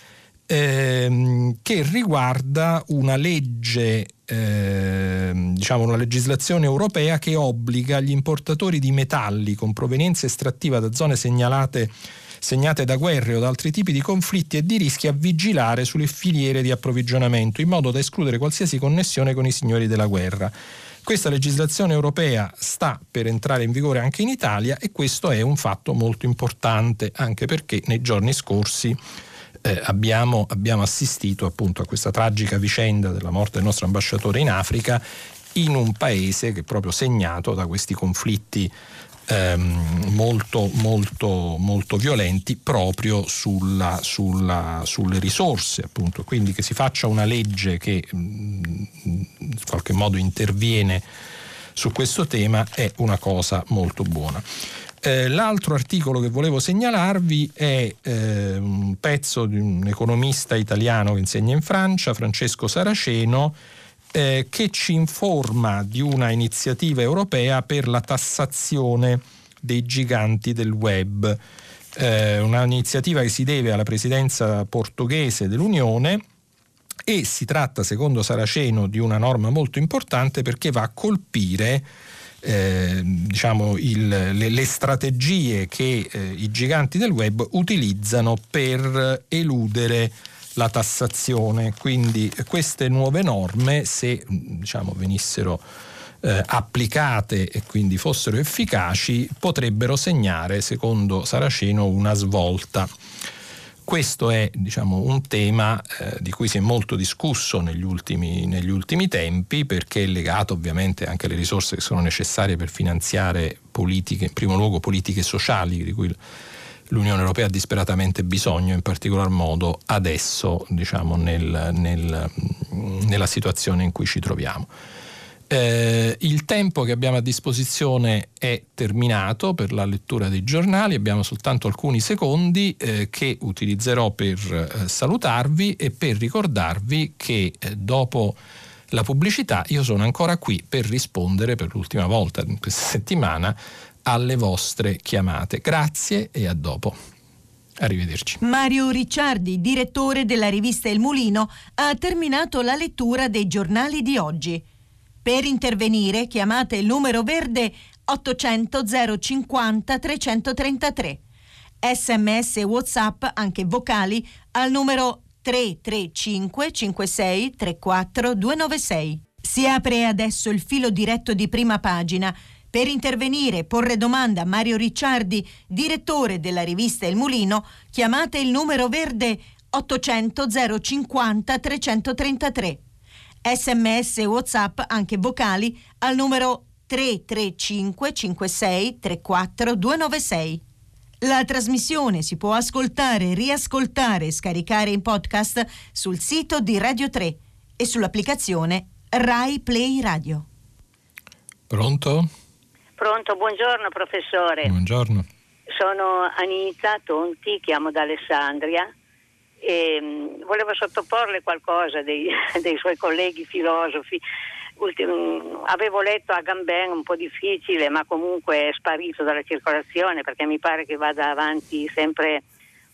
ehm, che riguarda una legge, ehm, diciamo una legislazione europea che obbliga gli importatori di metalli con provenienza estrattiva da zone segnalate segnate da guerre o da altri tipi di conflitti e di rischi a vigilare sulle filiere di approvvigionamento in modo da escludere qualsiasi connessione con i signori della guerra. Questa legislazione europea sta per entrare in vigore anche in Italia e questo è un fatto molto importante anche perché nei giorni scorsi eh, abbiamo, abbiamo, assistito appunto a questa tragica vicenda della morte del nostro ambasciatore in Africa in un paese che è proprio segnato da questi conflitti ehm, molto, molto, molto violenti proprio sulla, sulla, sulle risorse, appunto. Quindi che si faccia una legge che mm, in qualche modo interviene su questo tema è una cosa molto buona. Eh, l'altro articolo che volevo segnalarvi è eh, un pezzo di un economista italiano che insegna in Francia, Francesco Saraceno, eh, che ci informa di una iniziativa europea per la tassazione dei giganti del web. Eh, un'iniziativa che si deve alla presidenza portoghese dell'Unione e si tratta, secondo Saraceno, di una norma molto importante perché va a colpire eh, diciamo il, le, le, strategie che eh, i giganti del web utilizzano per eludere la tassazione. Quindi queste nuove norme, se diciamo, venissero eh, applicate e quindi fossero efficaci, potrebbero segnare, secondo Saraceno, una svolta. Questo è diciamo, un tema eh, di cui si è molto discusso negli ultimi, negli ultimi, tempi perché è legato ovviamente anche alle risorse che sono necessarie per finanziare politiche, in primo luogo politiche sociali di cui l'Unione Europea ha disperatamente bisogno, in particolar modo adesso, diciamo, nel, nel, nella situazione in cui ci troviamo. Eh, il tempo che abbiamo a disposizione è terminato per la lettura dei giornali, abbiamo soltanto alcuni secondi eh, che utilizzerò per eh, salutarvi e per ricordarvi che eh, dopo la pubblicità io sono ancora qui per rispondere per l'ultima volta in questa [laughs] settimana alle vostre chiamate. Grazie e a dopo. Arrivederci. Mario Ricciardi, direttore della rivista Il Mulino, ha terminato la lettura dei giornali di oggi. Per intervenire chiamate il numero verde 800 050 333. Sms e WhatsApp, anche vocali, al numero 335 56 34 296. Si apre adesso il filo diretto di prima pagina per intervenire e porre domanda a Mario Ricciardi, direttore della rivista Il Mulino, chiamate il numero verde 800 050 333. Sms e WhatsApp anche vocali al numero 335 56 34 296. La trasmissione si può ascoltare, riascoltare e scaricare in podcast sul sito di Radio 3 e sull'applicazione Rai Play Radio. Pronto? Pronto, buongiorno professore. Buongiorno. Sono Anita Tonti, chiamo da Alessandria e mm, volevo sottoporle qualcosa dei, [laughs] dei suoi colleghi filosofi. Ultim, avevo letto a Gambin un po' difficile, ma comunque è sparito dalla circolazione perché mi pare che vada avanti sempre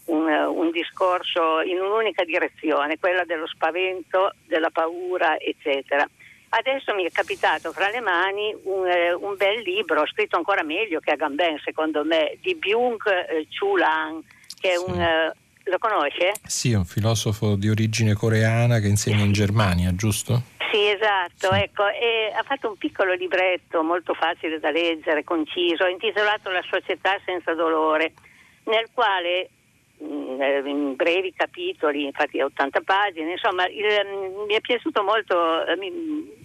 un, un, discorso in un'unica direzione, quella dello spavento, della paura, eccetera. Adesso mi è capitato fra le mani un, eh, un bel libro, scritto ancora meglio che Agamben secondo me, di Byung eh, Chulang, che è un... Eh, lo conosce? Sì, è un filosofo di origine coreana che insegna in Germania, giusto? Sì, esatto, sì. Ecco, ha fatto un piccolo libretto molto facile da leggere, conciso, intitolato La società senza dolore, nel quale mm, eh, in brevi capitoli, infatti 80 pagine, insomma il, mm, mi è piaciuto molto, eh,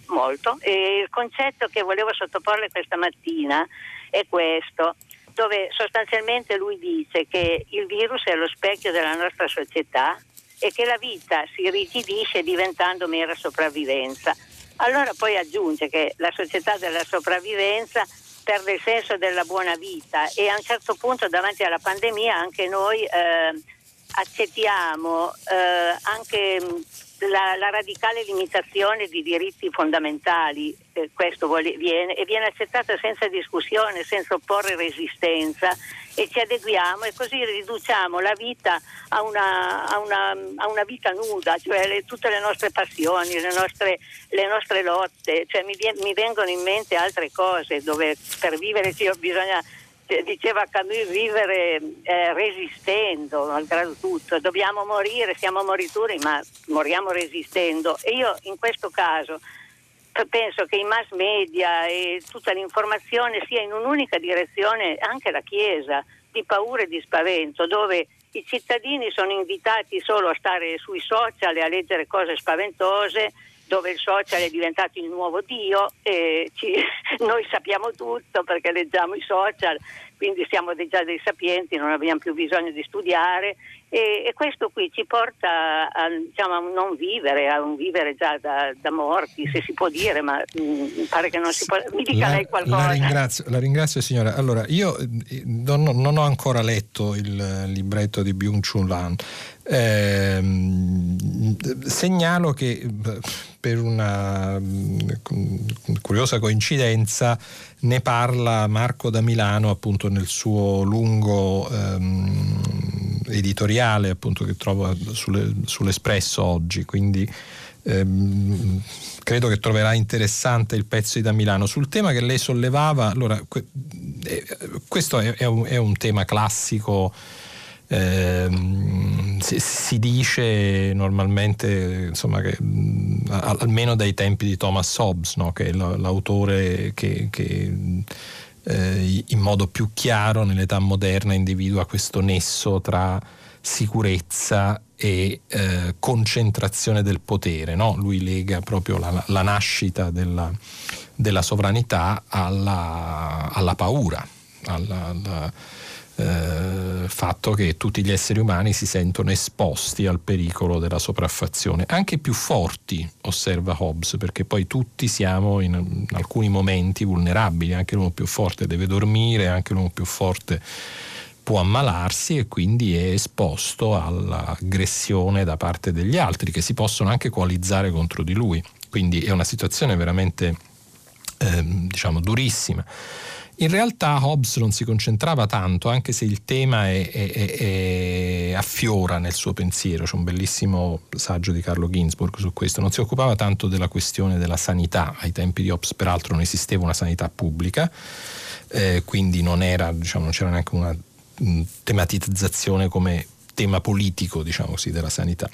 molto e il concetto che volevo sottoporle questa mattina è questo, dove sostanzialmente lui dice che il virus è lo specchio della nostra società e che la vita si irrigidisce diventando mera sopravvivenza. Allora poi aggiunge che la società della sopravvivenza perde il senso della buona vita e a un certo punto davanti alla pandemia anche noi eh, accettiamo eh, anche la, la, radicale limitazione di diritti fondamentali, eh, questo vuole, viene, e viene accettata senza discussione, senza opporre resistenza e ci adeguiamo e così riduciamo la vita a una, a una, a una vita nuda, cioè le, tutte le nostre passioni, le nostre, le nostre lotte, cioè mi, mi, vengono in mente altre cose dove per vivere bisogna diceva Camus, vivere eh, resistendo, malgrado tutto. Dobbiamo morire, siamo morituri, ma moriamo resistendo. E io in questo caso penso che i mass media e tutta l'informazione sia in un'unica direzione, anche la Chiesa, di paura e di spavento, dove i cittadini sono invitati solo a stare sui social e a leggere cose spaventose dove il social è diventato il nuovo Dio e ci, [laughs] noi sappiamo tutto perché leggiamo i social, quindi siamo già dei sapienti, non abbiamo più bisogno di studiare e, e questo qui ci porta a, diciamo, a, non vivere, a un vivere già da, da morti, se si può dire, ma mh, mm, pare che non si può. Mi dica la, lei qualcosa. La ringrazio, la ringrazio signora. Allora, io eh, non, non, ho ancora letto il libretto di Byung-Chun Lan. Eh, segnalo che per una curiosa coincidenza ne parla Marco da Milano appunto nel suo lungo ehm, editoriale appunto che trovo sulle, sull'Espresso oggi, quindi ehm, credo che troverà interessante il pezzo di da Milano. Sul tema che lei sollevava, allora que- eh, questo è, è, un, è un tema classico eh, si, si, dice normalmente insomma, che almeno dai tempi di Thomas Hobbes, no? che è l'autore che, che eh, in modo più chiaro nell'età moderna individua questo nesso tra sicurezza e eh, concentrazione del potere. No? Lui lega proprio la, la nascita della, della sovranità alla, alla paura, alla, alla eh, fatto che tutti gli esseri umani si sentono esposti al pericolo della sopraffazione, anche più forti, osserva Hobbes, perché poi tutti siamo in, in alcuni momenti vulnerabili, anche l'uomo più forte deve dormire, anche l'uomo più forte può ammalarsi e quindi è esposto all'aggressione da parte degli altri che si possono anche coalizzare contro di lui. Quindi è una situazione veramente eh, diciamo durissima. In realtà Hobbes non si concentrava tanto, anche se il tema è, è, è, affiora nel suo pensiero, c'è un bellissimo saggio di Carlo Ginzburg su questo, non si occupava tanto della questione della sanità, ai tempi di Hobbes peraltro non esisteva una sanità pubblica, eh, quindi non, era, diciamo, non c'era neanche una mh, tematizzazione come tema politico diciamo così, della sanità.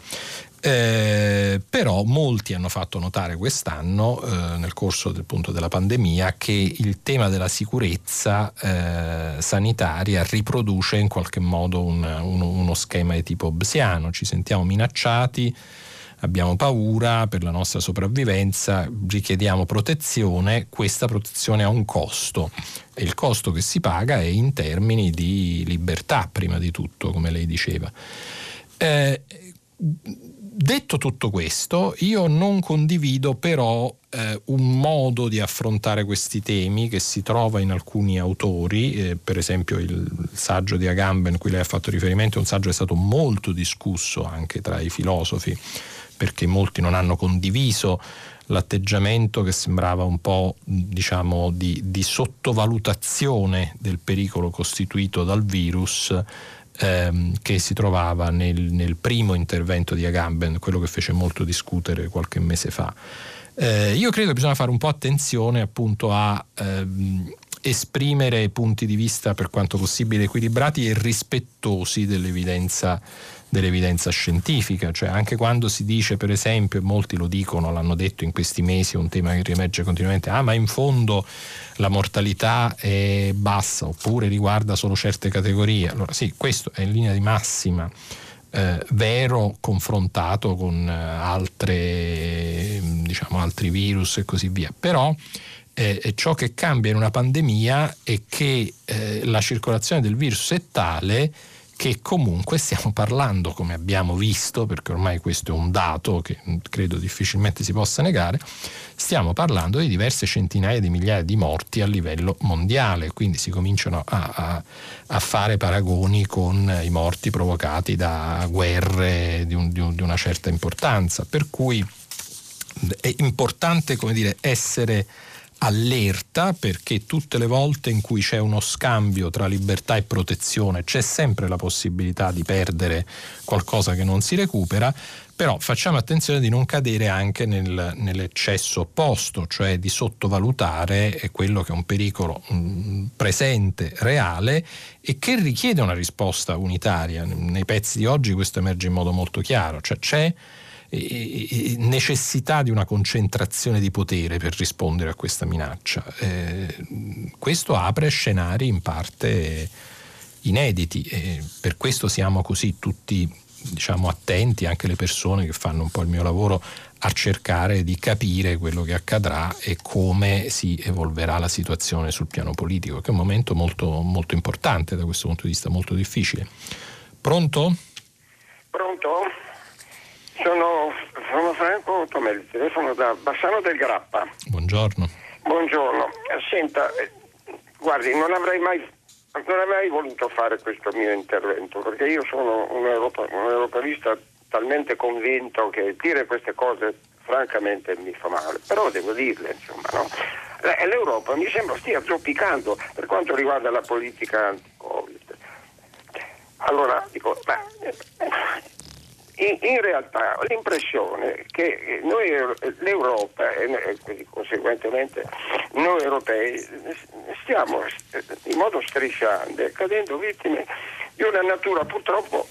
Eh, però molti hanno fatto notare quest'anno, eh, nel corso del, appunto, della pandemia, che il tema della sicurezza eh, sanitaria riproduce in qualche modo un, uno, uno, schema di tipo hobbesiano. Ci sentiamo minacciati, abbiamo paura per la nostra sopravvivenza, richiediamo protezione, questa protezione ha un costo e il costo che si paga è in termini di libertà, prima di tutto, come lei diceva. Eh, detto tutto questo, io non condivido però eh, un modo di affrontare questi temi che si trova in alcuni autori, eh, per esempio il, saggio di Agamben, cui lei ha fatto riferimento, è un saggio che è stato molto discusso anche tra i filosofi, perché molti non hanno condiviso l'atteggiamento che sembrava un po' diciamo di, di sottovalutazione del pericolo costituito dal virus ehm, che si trovava nel, nel, primo intervento di Agamben, quello che fece molto discutere qualche mese fa. Eh, io credo che bisogna fare un po' attenzione appunto a ehm, esprimere punti di vista per quanto possibile equilibrati e rispettosi dell'evidenza dell'evidenza scientifica, cioè anche quando si dice per esempio, e molti lo dicono, l'hanno detto in questi mesi, è un tema che riemerge continuamente, ah ma in fondo la mortalità è bassa oppure riguarda solo certe categorie, allora sì, questo è in linea di massima. Eh, vero confrontato con eh, altre, diciamo, altri virus e così via. Però eh, ciò che cambia in una pandemia è che eh, la circolazione del virus è tale che comunque stiamo parlando, come abbiamo visto, perché ormai questo è un dato che credo difficilmente si possa negare, stiamo parlando di diverse centinaia di migliaia di morti a livello mondiale, quindi si cominciano a, a, a fare paragoni con i morti provocati da guerre di, un, di, un, di una certa importanza, per cui è importante come dire, essere allerta perché tutte le volte in cui c'è uno scambio tra libertà e protezione c'è sempre la possibilità di perdere qualcosa che non si recupera, però facciamo attenzione di non cadere anche nel, nell'eccesso opposto, cioè di sottovalutare quello che è un pericolo mh, mm, presente, reale e che richiede una risposta unitaria. Nei pezzi di oggi questo emerge in modo molto chiaro, cioè c'è necessità di una concentrazione di potere per rispondere a questa minaccia. Eh, questo apre scenari in parte inediti e per questo siamo così tutti diciamo, attenti, anche le persone che fanno un po' il mio lavoro, a cercare di capire quello che accadrà e come si evolverà la situazione sul piano politico, che è un momento molto, molto importante da questo punto di vista, molto difficile. Pronto? Pronto? Sono, sono Franco Tomelli, telefono da Bassano del Grappa. Buongiorno. Buongiorno. Senta, eh, guardi, non avrei mai, non avrei voluto fare questo mio intervento perché io sono un, Europa, un europeista talmente convinto che dire queste cose francamente mi fa male, però devo dirle, insomma, no? L'Europa mi sembra stia zoppicando per quanto riguarda la politica anti-Covid. Allora, dico, ma in, in, realtà ho l'impressione che noi, l'Europa e quindi conseguentemente noi europei stiamo in modo strisciante cadendo vittime di una natura purtroppo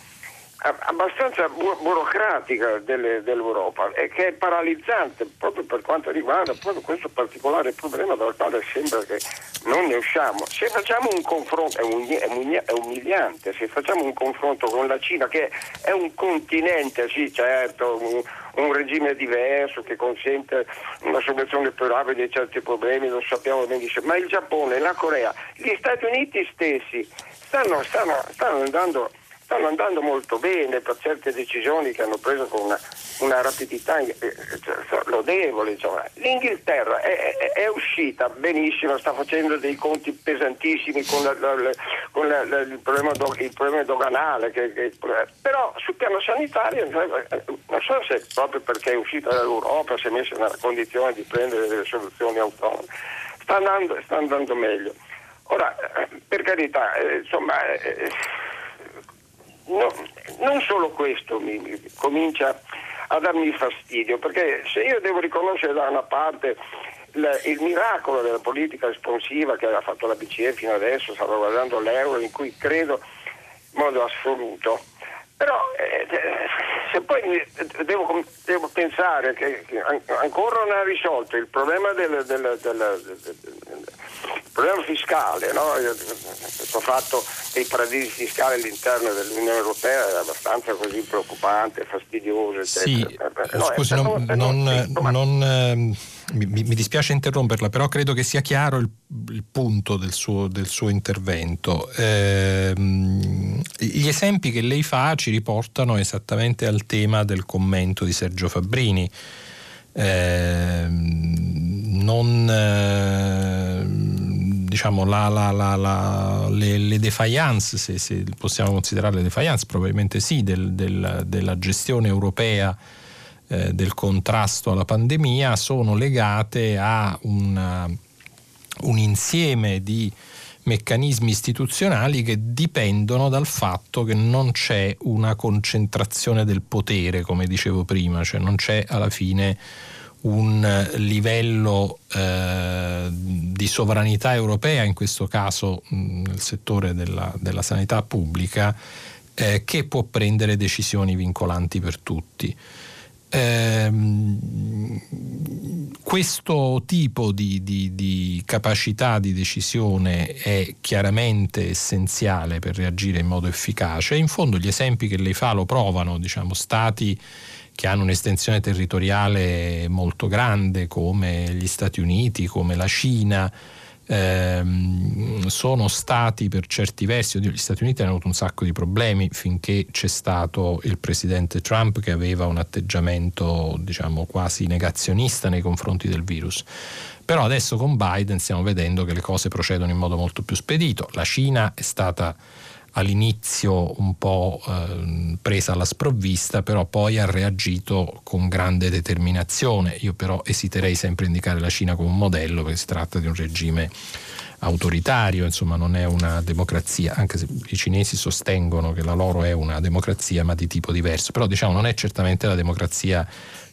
abbastanza bu- burocratica delle, dell'Europa e che è paralizzante proprio per quanto riguarda proprio questo particolare problema dal quale sembra che non ne usciamo. Se facciamo un confronto, è, umili- è umiliante, se facciamo un confronto con la Cina che è un continente, sì certo, un, un regime diverso che consente una soluzione più rapida di certi problemi, lo sappiamo benissimo, ma il Giappone, la Corea, gli Stati Uniti stessi stanno, stanno, stanno andando stanno andando molto bene per certe decisioni che hanno preso con una, una rapidità eh, cioè, lodevole. Insomma. L'Inghilterra è, è, è, uscita benissimo, sta facendo dei conti pesantissimi con, la, la, con la, il, problema do, il, problema doganale, che, che, però sul piano sanitario eh, non so se proprio perché è uscita dall'Europa si è messa nella condizione di prendere delle soluzioni autonome, sta andando, sta andando meglio. Ora, eh, per carità, insomma no, non solo questo mi, mi comincia a darmi fastidio, perché se io devo riconoscere da una parte il, il miracolo della politica espansiva che ha fatto la BCE fino adesso, salvaguardando l'euro, in cui credo in modo assoluto, però eh, se poi devo, devo pensare che, che, ancora non ha risolto il problema del, del, del, il problema fiscale, no? questo fatto dei paradisi fiscali all'interno dell'Unione Europea è abbastanza così preoccupante, fastidioso. Sì, no, scusi, non, non, non, ehm, mi, mi, dispiace interromperla, però credo che sia chiaro il, il punto del suo, del suo intervento. Eh, gli esempi che lei fa ci riportano esattamente al tema del commento di Sergio Fabbrini. Eh, non eh, diciamo la, la, la, le, le, defiance, se, se, possiamo considerarle defiance, probabilmente sì, del, del, della gestione europea eh, del contrasto alla pandemia sono legate a una, un insieme di meccanismi istituzionali che dipendono dal fatto che non c'è una concentrazione del potere, come dicevo prima, cioè non c'è alla fine un livello eh, di sovranità europea, in questo caso nel settore della, della sanità pubblica, eh, che può prendere decisioni vincolanti per tutti. Eh, questo tipo di, di, di, capacità di decisione è chiaramente essenziale per reagire in modo efficace. In fondo gli esempi che lei fa lo provano, diciamo, stati che hanno un'estensione territoriale molto grande come gli Stati Uniti, come la Cina, ehm, sono stati per certi versi, oddio, gli Stati Uniti hanno avuto un sacco di problemi finché c'è stato il presidente Trump che aveva un atteggiamento diciamo quasi negazionista nei confronti del virus. Però adesso con Biden stiamo vedendo che le cose procedono in modo molto più spedito. La Cina è stata all'inizio un po' eh, presa alla sprovvista, però poi ha reagito con grande determinazione. Io però esiterei sempre a indicare la Cina come un modello perché si tratta di un regime autoritario, insomma non è una democrazia, anche se i cinesi sostengono che la loro è una democrazia ma di tipo diverso, però diciamo non è certamente la democrazia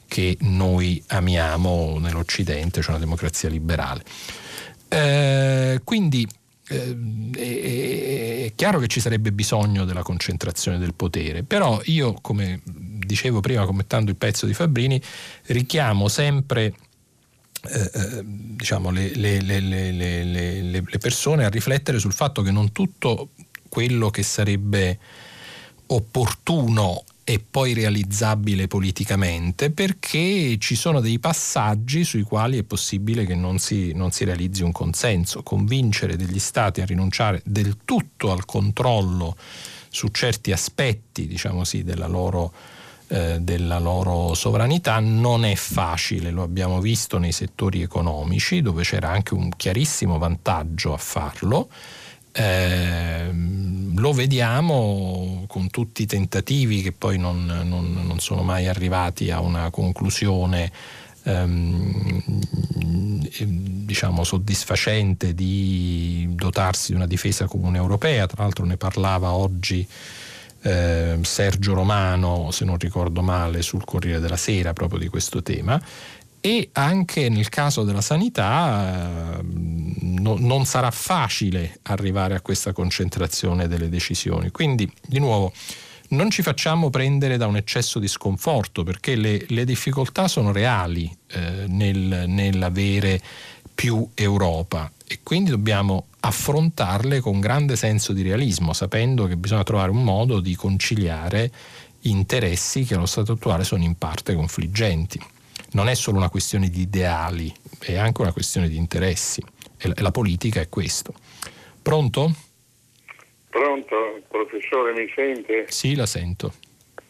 che noi amiamo nell'Occidente, cioè una democrazia liberale. Eh, quindi eh, è chiaro che ci sarebbe bisogno della concentrazione del potere, però io, come dicevo prima commentando il pezzo di Fabrini, richiamo sempre eh, eh diciamo, le, le, le, le, persone a riflettere sul fatto che non tutto quello che sarebbe opportuno e poi realizzabile politicamente perché ci sono dei passaggi sui quali è possibile che non si, non si, realizzi un consenso. Convincere degli stati a rinunciare del tutto al controllo su certi aspetti, diciamo sì, della loro, eh, della loro sovranità non è facile, lo abbiamo visto nei settori economici dove c'era anche un chiarissimo vantaggio a farlo eh, lo vediamo con tutti i tentativi che poi non, non, non sono mai arrivati a una conclusione ehm, diciamo soddisfacente di dotarsi di una difesa comune europea, tra l'altro ne parlava oggi eh, Sergio Romano, se non ricordo male, sul Corriere della Sera proprio di questo tema e anche nel caso della sanità eh, no, non sarà facile arrivare a questa concentrazione delle decisioni. Quindi, di nuovo, non ci facciamo prendere da un eccesso di sconforto perché le, le difficoltà sono reali eh, nel, nell'avere più Europa e quindi dobbiamo affrontarle con grande senso di realismo, sapendo che bisogna trovare un modo di conciliare interessi che allo stato attuale sono in parte confliggenti non è solo una questione di ideali, è anche una questione di interessi e la, politica è questo. Pronto? Pronto, professore, mi sente? Sì, la sento.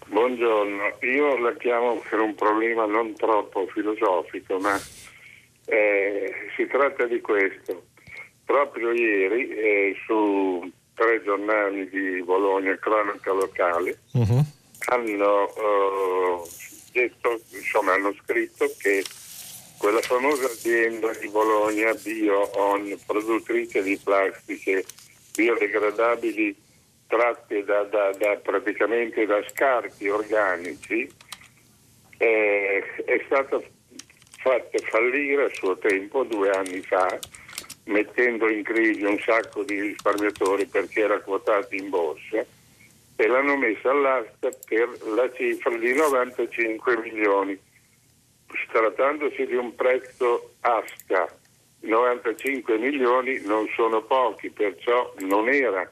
Buongiorno, io la chiamo per un problema non troppo filosofico, ma eh, si tratta di questo. Proprio ieri eh, su tre giornali di Bologna, cronaca locale, uh-huh. hanno uh, detto, insomma, hanno scritto che quella famosa azienda di Bologna, BioOn, produttrice di plastiche biodegradabili tratte da, da, da, praticamente da scarti organici, eh, è stata fatta fallire a suo tempo, due anni fa, mettendo in crisi un sacco di risparmiatori perché era quotata in borsa e l'hanno messa all'asta per la cifra di 95 milioni. Trattandosi di un prezzo asta, 95 milioni non sono pochi, perciò non era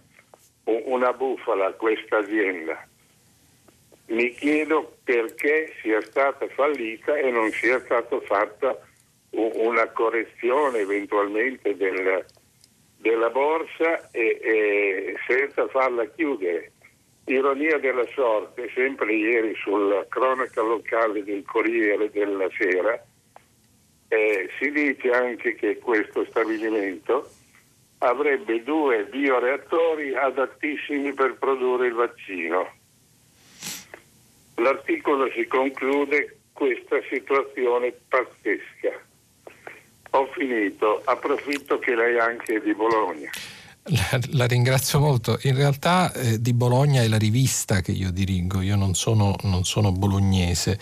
una bufala questa azienda. Mi chiedo perché sia stata fallita e non sia stata fatta una correzione eventualmente del, della borsa e, e senza farla chiudere. Ironia della sorte, sempre ieri sulla cronaca locale del Corriere della Sera, eh, si dice anche che questo stabilimento avrebbe due bioreattori adattissimi per produrre il vaccino. L'articolo si conclude questa situazione pazzesca. Ho finito, approfitto che lei anche è di Bologna. La, la, ringrazio molto. In realtà eh, di Bologna è la rivista che io dirigo, io non sono, non sono bolognese.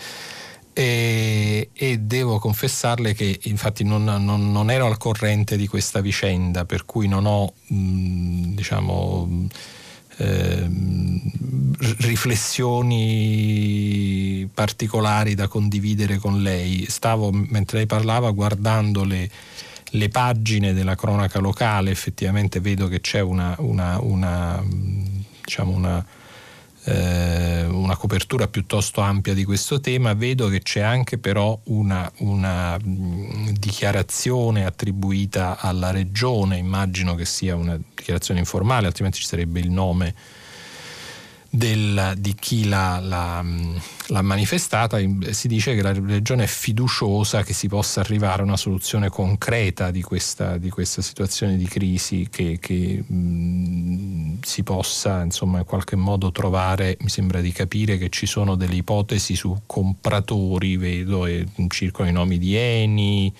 E, e, devo confessarle che infatti non, non, non, ero al corrente di questa vicenda, per cui non ho mh, diciamo, eh, riflessioni particolari da condividere con lei. Stavo, mentre lei parlava, guardando le, le pagine della cronaca locale, effettivamente vedo che c'è una, una, una, diciamo una, eh, copertura piuttosto ampia di questo tema, vedo che c'è anche però una, dichiarazione attribuita alla regione, immagino che sia una dichiarazione informale, altrimenti ci sarebbe il nome del, di chi l'ha, l'ha, l'ha, manifestata, si dice che la regione è fiduciosa che si possa arrivare a una soluzione concreta di questa, di questa situazione di crisi, che, che mh, si possa insomma, in qualche modo trovare, mi sembra di capire che ci sono delle ipotesi su compratori, vedo, e circolano i nomi di Eni.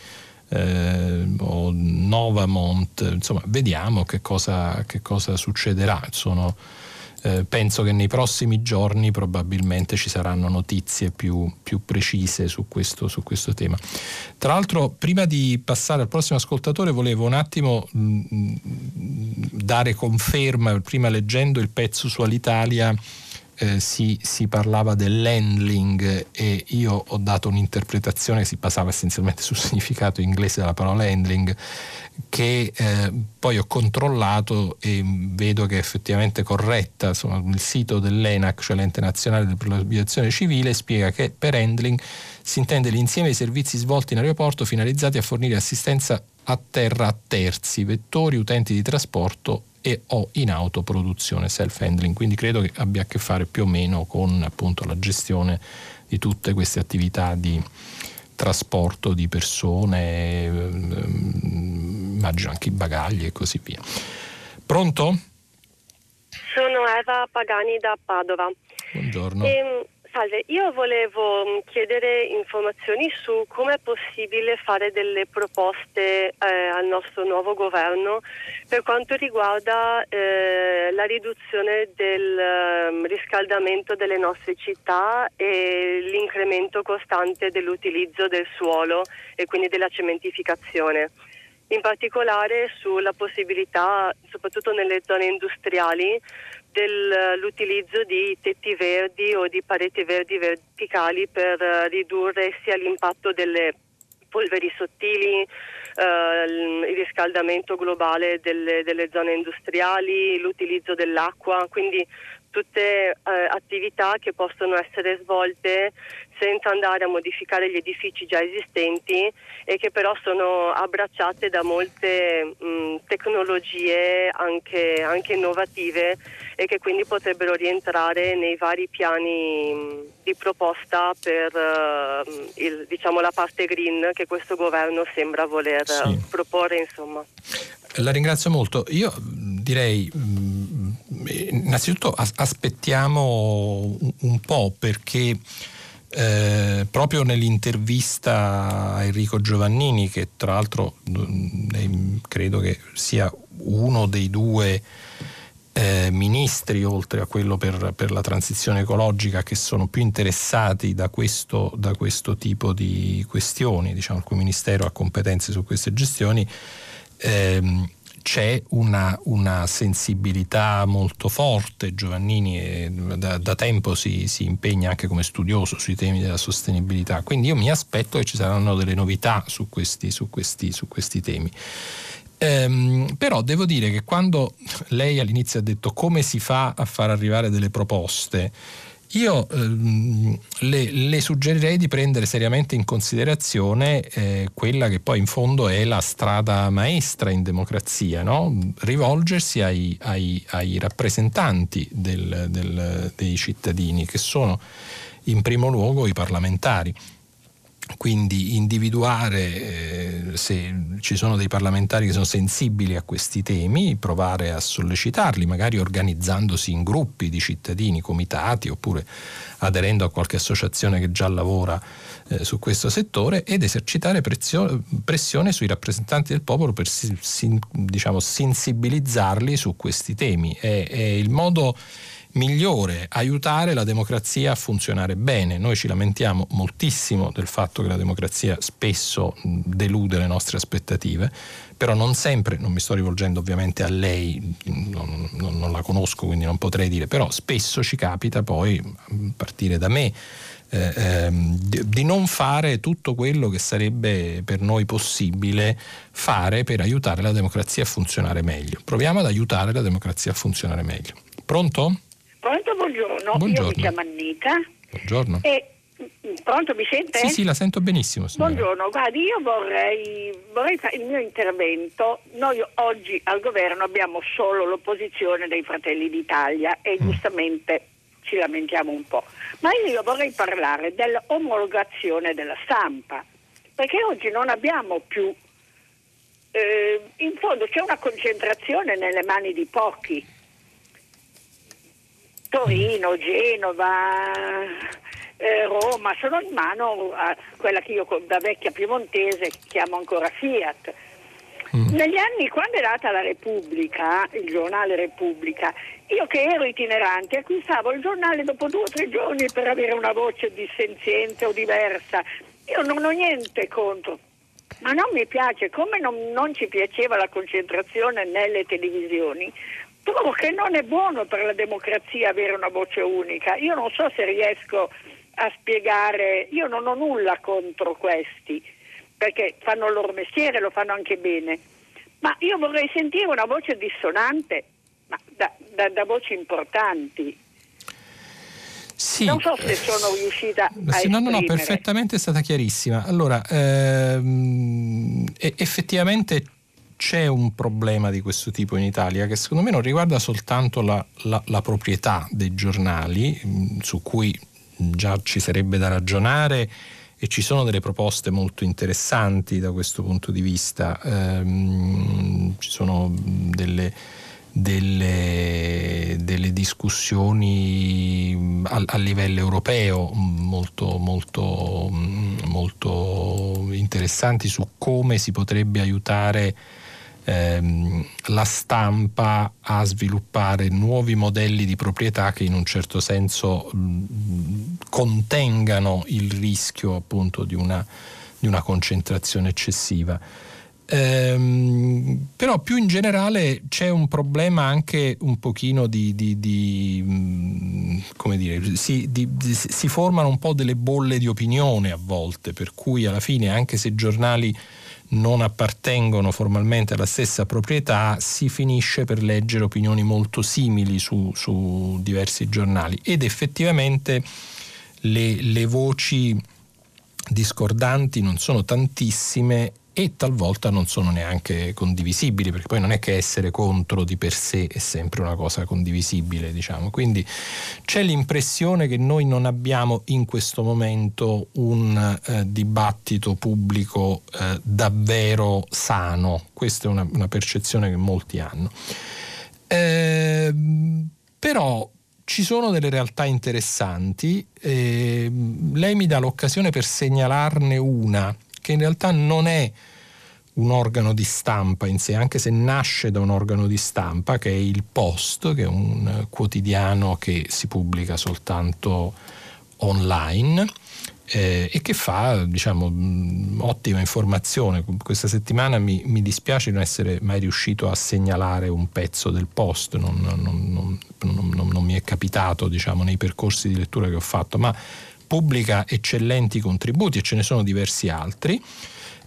Eh, o Novamont, insomma, vediamo che cosa, che cosa succederà. Sono, eh, penso che nei prossimi giorni probabilmente ci saranno notizie più, più precise su questo, su questo, tema. Tra l'altro, prima di passare al prossimo ascoltatore, volevo un attimo mh, mm, dare conferma, prima leggendo il pezzo su Alitalia. Eh, si, si, parlava dell'handling e io ho dato un'interpretazione che si basava essenzialmente [laughs] sul significato inglese della parola handling che eh, poi ho controllato e vedo che è effettivamente corretta. Insomma, il sito dell'ENAC, cioè l'ente nazionale per l'aviazione civile, spiega che per handling si intende l'insieme dei servizi svolti in aeroporto finalizzati a fornire assistenza a terra a terzi, vettori, utenti di trasporto e o in autoproduzione, self-handling. Quindi credo che abbia a che fare più o meno con appunto la gestione di tutte queste attività di trasporto di persone, ehm, immagino anche i bagagli e così via. Pronto? Sono Eva Pagani da Padova. Buongiorno. E, ehm, Salve, io volevo mm, chiedere informazioni su come è possibile fare delle proposte eh, al nostro nuovo governo per quanto riguarda eh, la riduzione del um, riscaldamento delle nostre città e l'incremento costante dell'utilizzo del suolo e quindi della cementificazione. In particolare sulla possibilità, soprattutto nelle zone industriali, dell'utilizzo di tetti verdi o di pareti verdi verticali per eh, ridurre sia l'impatto delle polveri sottili, eh, il riscaldamento globale delle, delle, zone industriali, l'utilizzo dell'acqua, quindi tutte eh, attività che possono essere svolte senza andare a modificare gli edifici già esistenti e che però sono abbracciate da molte mh, tecnologie anche, anche, innovative e che quindi potrebbero rientrare nei vari piani mh, di proposta per uh, il, diciamo, la parte green che questo governo sembra voler sì. proporre. Insomma. La ringrazio molto. Io direi innanzitutto aspettiamo un po' perché eh, proprio nell'intervista a Enrico Giovannini, che tra l'altro mm, credo che sia uno dei due eh, ministri, oltre a quello per, per, la transizione ecologica, che sono più interessati da questo, da questo tipo di questioni, diciamo, il cui ministero ha competenze su queste gestioni. Ehm, c'è una, una, sensibilità molto forte, Giovannini è, da, da, tempo si, si, impegna anche come studioso sui temi della sostenibilità, quindi io mi aspetto che ci saranno delle novità su questi, su questi, su questi temi. Ehm, però devo dire che quando lei all'inizio ha detto come si fa a far arrivare delle proposte, io ehm, le, le, suggerirei di prendere seriamente in considerazione eh, quella che poi in fondo è la strada maestra in democrazia, no? rivolgersi ai, ai, ai rappresentanti del, del, dei cittadini, che sono in primo luogo i parlamentari quindi individuare eh, se ci sono dei parlamentari che sono sensibili a questi temi, provare a sollecitarli, magari organizzandosi in gruppi di cittadini, comitati oppure aderendo a qualche associazione che già lavora eh, su questo settore ed esercitare prezio- pressione sui rappresentanti del popolo per si, diciamo, sensibilizzarli su questi temi. È, è il modo migliore aiutare la democrazia a funzionare bene. Noi ci lamentiamo moltissimo del fatto che la democrazia spesso delude le nostre aspettative, però non sempre, non mi sto rivolgendo ovviamente a lei, non, non, non la conosco quindi non potrei dire, però spesso ci capita poi, a partire da me, eh, ehm, di, di, non fare tutto quello che sarebbe per noi possibile fare per aiutare la democrazia a funzionare meglio. Proviamo ad aiutare la democrazia a funzionare meglio. Pronto? Pronto, buongiorno. buongiorno. Io mi chiamo Annita. Buongiorno. E, mm, pronto, mi sente? Sì, sì, la sento benissimo. Signora. Buongiorno, guardi, io vorrei, vorrei fare il mio intervento. Noi oggi al governo abbiamo solo l'opposizione dei Fratelli d'Italia e mm. giustamente ci lamentiamo un po'. Ma io vorrei parlare dell'omologazione della stampa, perché oggi non abbiamo più, eh, in fondo c'è una concentrazione nelle mani di pochi Torino, Genova, eh, Roma, sono in mano a quella che io da vecchia piemontese chiamo ancora Fiat. Mm. Negli anni, quando è nata la Repubblica, il giornale Repubblica, io che ero itinerante acquistavo il giornale dopo due o tre giorni per avere una voce dissenziente o diversa. Io non ho niente contro, ma non mi piace, come non, non ci piaceva la concentrazione nelle televisioni, trovo che non è buono per la democrazia avere una voce unica. Io non so se riesco a spiegare, io non ho nulla contro questi, perché fanno il loro mestiere, lo fanno anche bene, ma io vorrei sentire una voce dissonante, ma da, da, da voci importanti. Sì, non so se sono riuscita a sì, No, no, no, perfettamente è stata chiarissima. Allora, ehm, effettivamente c'è un problema di questo tipo in Italia che secondo me non riguarda soltanto la, la, la proprietà dei giornali, mm, su cui già ci sarebbe da ragionare e ci sono delle proposte molto interessanti da questo punto di vista. Ehm, ci sono delle, delle, delle discussioni a, a, livello europeo molto, molto, molto interessanti su come si potrebbe aiutare ehm, la stampa a sviluppare nuovi modelli di proprietà che in un certo senso mh, contengano il rischio appunto di una, di una concentrazione eccessiva. Ehm, però più in generale c'è un problema anche un pochino di, di, di come dire, si, di, si, formano un po' delle bolle di opinione a volte, per cui alla fine anche se giornali non appartengono formalmente alla stessa proprietà, si finisce per leggere opinioni molto simili su, su diversi giornali. Ed effettivamente le, le voci discordanti non sono tantissime e talvolta non sono neanche condivisibili, perché poi non è che essere contro di per sé è sempre una cosa condivisibile, diciamo. Quindi c'è l'impressione che noi non abbiamo in questo momento un eh, dibattito pubblico eh, davvero sano, questa è una, una percezione che molti hanno. Eh, però ci sono delle realtà interessanti, lei mi dà l'occasione per segnalarne una che in realtà non è un organo di stampa in sé, anche se nasce da un organo di stampa che è il Post, che è un quotidiano che si pubblica soltanto online eh, e che fa diciamo, ottima informazione. Questa settimana mi, mi, dispiace non essere mai riuscito a segnalare un pezzo del Post, non, non, non, non mi è capitato diciamo, nei percorsi di lettura che ho fatto, ma pubblica eccellenti contributi e ce ne sono diversi altri.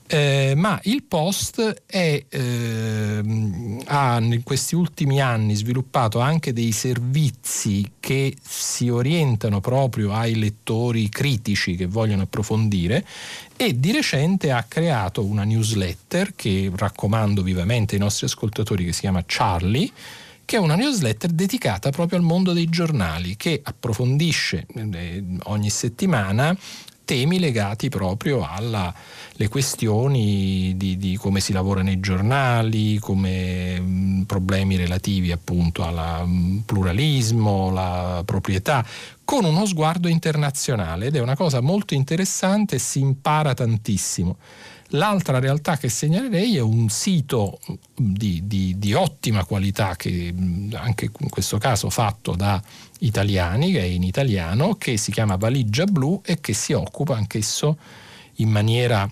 Eh, ma il Post è, eh, ha in questi ultimi anni sviluppato anche dei servizi che si orientano proprio ai lettori critici che vogliono approfondire e di recente ha creato una newsletter che raccomando vivamente ai nostri ascoltatori che si chiama Charlie che è una newsletter dedicata proprio al mondo dei giornali, che approfondisce eh, ogni settimana temi legati proprio alle questioni di, di, come si lavora nei giornali, come mh, mm, problemi relativi appunto al mm, pluralismo, la proprietà, con uno sguardo internazionale ed è una cosa molto interessante e si impara tantissimo. L'altra realtà che segnalerei è un sito di, di, di, ottima qualità, che anche in questo caso fatto da italiani, che è in italiano, che si chiama Valigia Blu e che si occupa anch'esso in maniera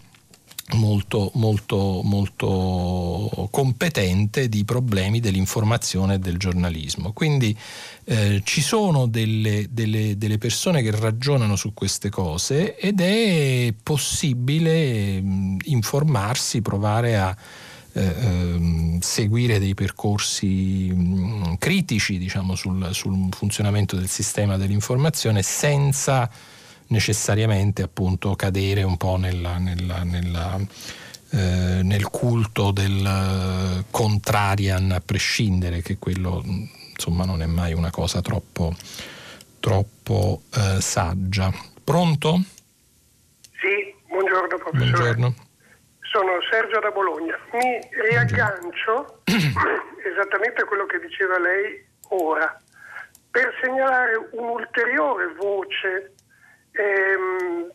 molto, molto, molto competente di problemi dell'informazione e del giornalismo. Quindi eh, ci sono delle, delle, delle, persone che ragionano su queste cose ed è possibile mh, mm, informarsi, provare a eh, ehm, seguire dei percorsi mh, mm, critici diciamo, sul, sul funzionamento del sistema dell'informazione senza necessariamente appunto cadere un po' nella, nella, nella, eh, nel culto del eh, contrarian a prescindere, che quello insomma non è mai una cosa troppo, troppo eh, saggia. Pronto? Sì, buongiorno professore. Buongiorno. Sono Sergio da Bologna. Mi riaggancio [coughs] esattamente a quello che diceva lei ora per segnalare un'ulteriore voce ehm,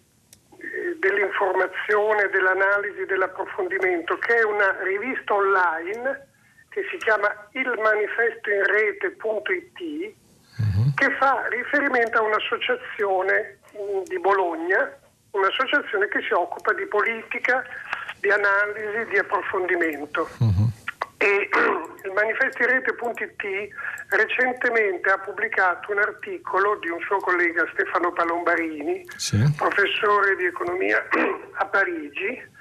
dell'informazione, dell'analisi, dell'approfondimento, che è una rivista online che si chiama ilmanifestoinrete.it uh-huh. che fa riferimento a un'associazione di Bologna, un'associazione che si occupa di politica, di analisi, di approfondimento. Uh-huh. E [clears throat] il manifestirete.it recentemente ha pubblicato un articolo di un suo collega Stefano Palombarini, sì. professore di economia [clears throat] a Parigi,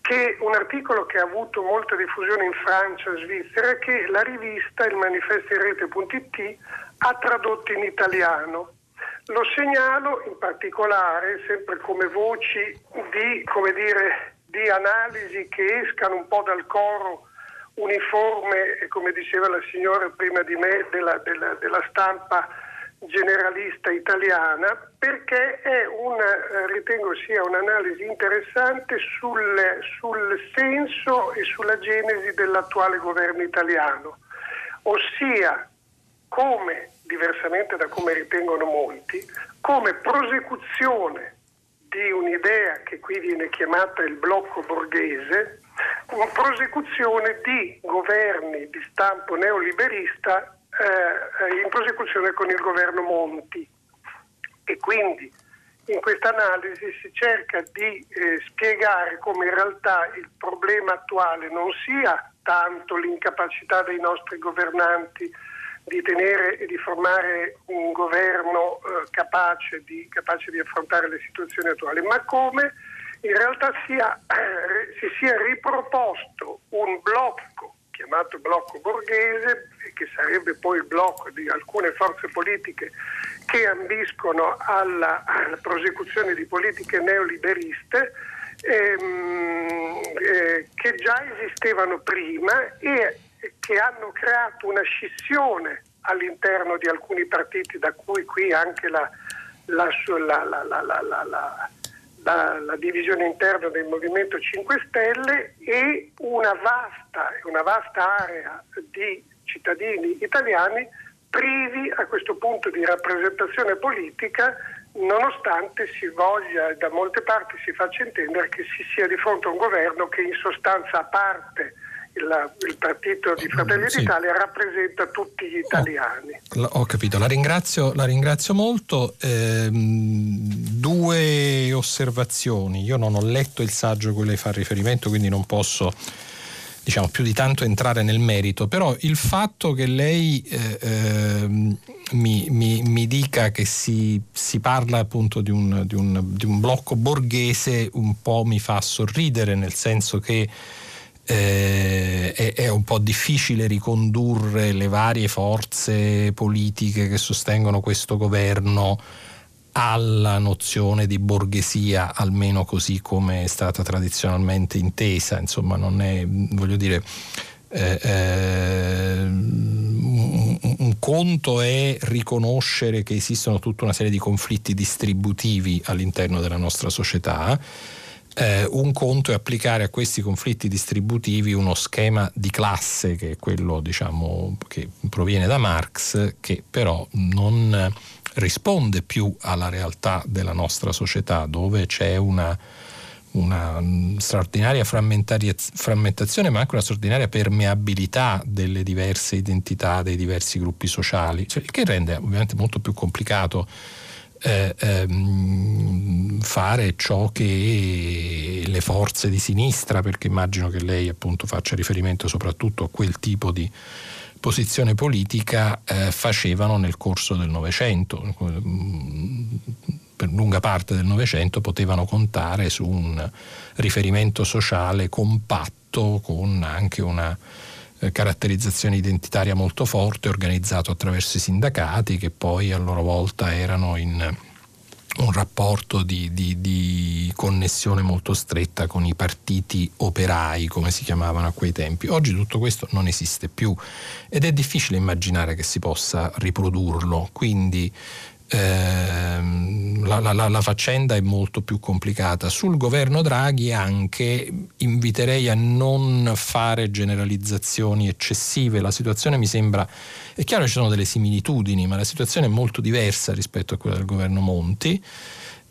che un articolo che ha avuto molta diffusione in Francia e Svizzera che la rivista il manifestirete.it ha tradotto in italiano. Lo segnalo in particolare sempre come voci di, come dire, di analisi che escano un po' dal coro uniforme, come diceva la signora prima di me, della, della, della stampa generalista italiana, perché è una, ritengo sia un'analisi interessante sul, sul senso e sulla genesi dell'attuale governo italiano, ossia come, diversamente da come ritengono molti, come prosecuzione di un'idea che qui viene chiamata il blocco borghese, prosecuzione di governi di stampo neoliberista eh, in prosecuzione con il governo Monti. E quindi in questa analisi si cerca di eh, spiegare come in realtà il problema attuale non sia tanto l'incapacità dei nostri governanti di tenere e di formare un governo eh, capace, di, capace, di, affrontare le situazioni attuali, ma come in realtà sia, eh, si sia riproposto un blocco chiamato blocco borghese, che sarebbe poi il blocco di alcune forze politiche che ambiscono alla, alla prosecuzione di politiche neoliberiste ehm, eh, che già esistevano prima e che hanno creato una scissione all'interno di alcuni partiti, da cui qui anche la, la, la, la, divisione interna del Movimento 5 Stelle e una vasta, una vasta area di cittadini italiani privi a questo punto di rappresentazione politica nonostante si voglia da molte parti si faccia intendere che si sia di fronte a un governo che in sostanza parte il, il partito di Fratelli sì. d'Italia rappresenta tutti gli italiani. Ho, ho capito, la ringrazio, la ringrazio molto. Eh, due osservazioni. Io non ho letto il saggio a cui lei fa riferimento, quindi non posso diciamo più di tanto entrare nel merito, però il fatto che lei eh, eh, mi, mi, mi, dica che si, si parla appunto di un, di, un, di un blocco borghese un po' mi fa sorridere, nel senso che eh, è, è, un po' difficile ricondurre le varie forze politiche che sostengono questo governo alla nozione di borghesia, almeno così come è stata tradizionalmente intesa, insomma non è, voglio dire, eh, eh, un, un, conto è riconoscere che esistono tutta una serie di conflitti distributivi all'interno della nostra società. Eh, un conto è applicare a questi conflitti distributivi uno schema di classe che è quello diciamo, che proviene da Marx, che però non risponde più alla realtà della nostra società, dove c'è una una straordinaria frammentazione ma anche una straordinaria permeabilità delle diverse identità dei diversi gruppi sociali, cioè, che rende ovviamente molto più complicato eh, ehm, fare ciò che le forze di sinistra, perché immagino che lei appunto faccia riferimento soprattutto a quel tipo di posizione politica, eh, facevano nel corso del Novecento. Per lunga parte del Novecento potevano contare su un riferimento sociale compatto con anche una eh, caratterizzazione identitaria molto forte organizzato attraverso i sindacati che poi a loro volta erano in un rapporto di, di, di, connessione molto stretta con i partiti operai, come si chiamavano a quei tempi. Oggi tutto questo non esiste più ed è difficile immaginare che si possa riprodurlo, quindi ehm, la, la, la, faccenda è molto più complicata. Sul governo Draghi anche inviterei a non fare generalizzazioni eccessive, la situazione mi sembra, è chiaro ci sono delle similitudini, ma la situazione è molto diversa rispetto a quella del governo Monti.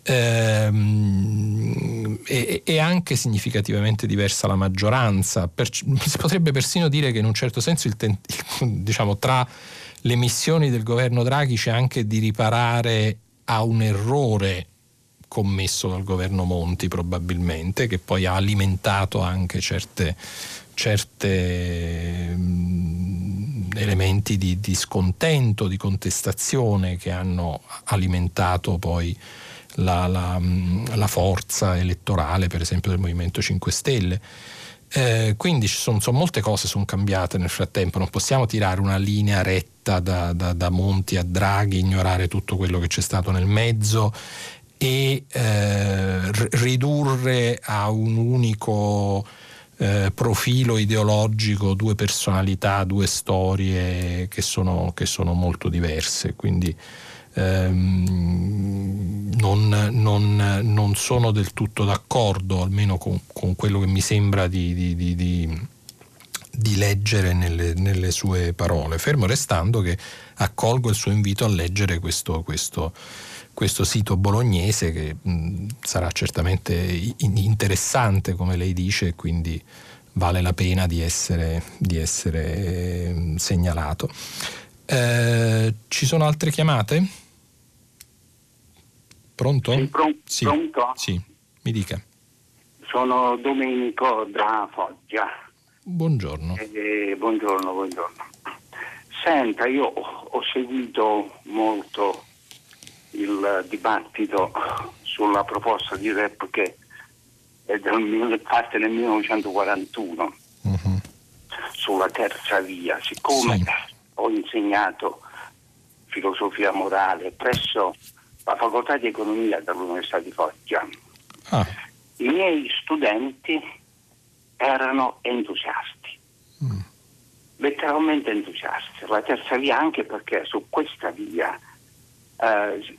Ehm, e, e, anche significativamente diversa la maggioranza. Per, [laughs] si potrebbe persino dire che in un certo senso il, diciamo, tra le missioni del governo Draghi c'è anche di riparare a un errore commesso dal governo Monti probabilmente, che poi ha alimentato anche certe, certe mm, elementi di, di, scontento, di contestazione che hanno alimentato poi la, la, mm, la forza elettorale, per esempio, del Movimento 5 Stelle. Eh, quindi ci sono, sono, molte cose sono cambiate nel frattempo, non possiamo tirare una linea retta da, da, da, Monti a Draghi, ignorare tutto quello che c'è stato nel mezzo e eh, ridurre a un unico eh, profilo ideologico due personalità, due storie che sono, che sono molto diverse. Quindi, ehm, non, non, non, sono del tutto d'accordo, almeno con, con quello che mi sembra di, di, di, di leggere nelle, nelle, sue parole, fermo restando che accolgo il suo invito a leggere questo, questo, questo sito bolognese che mh, sarà certamente interessante come lei dice, quindi vale la pena di essere, di essere segnalato. Eh, ci sono altre chiamate? Pronto? Sì, pron- sì. pronto? Sì, mi dica. Sono Domenico da Foggia. Buongiorno. Eh, buongiorno, buongiorno. Senta, io ho seguito molto il dibattito sulla proposta di REP che è del, parte nel 1941 uh-huh. sulla terza via. Siccome sì ho insegnato filosofia morale presso la facoltà di economia dell'Università di Foggia. Ah. I miei studenti erano entusiasti, mm. letteralmente entusiasti. La terza via anche perché su questa via, eh,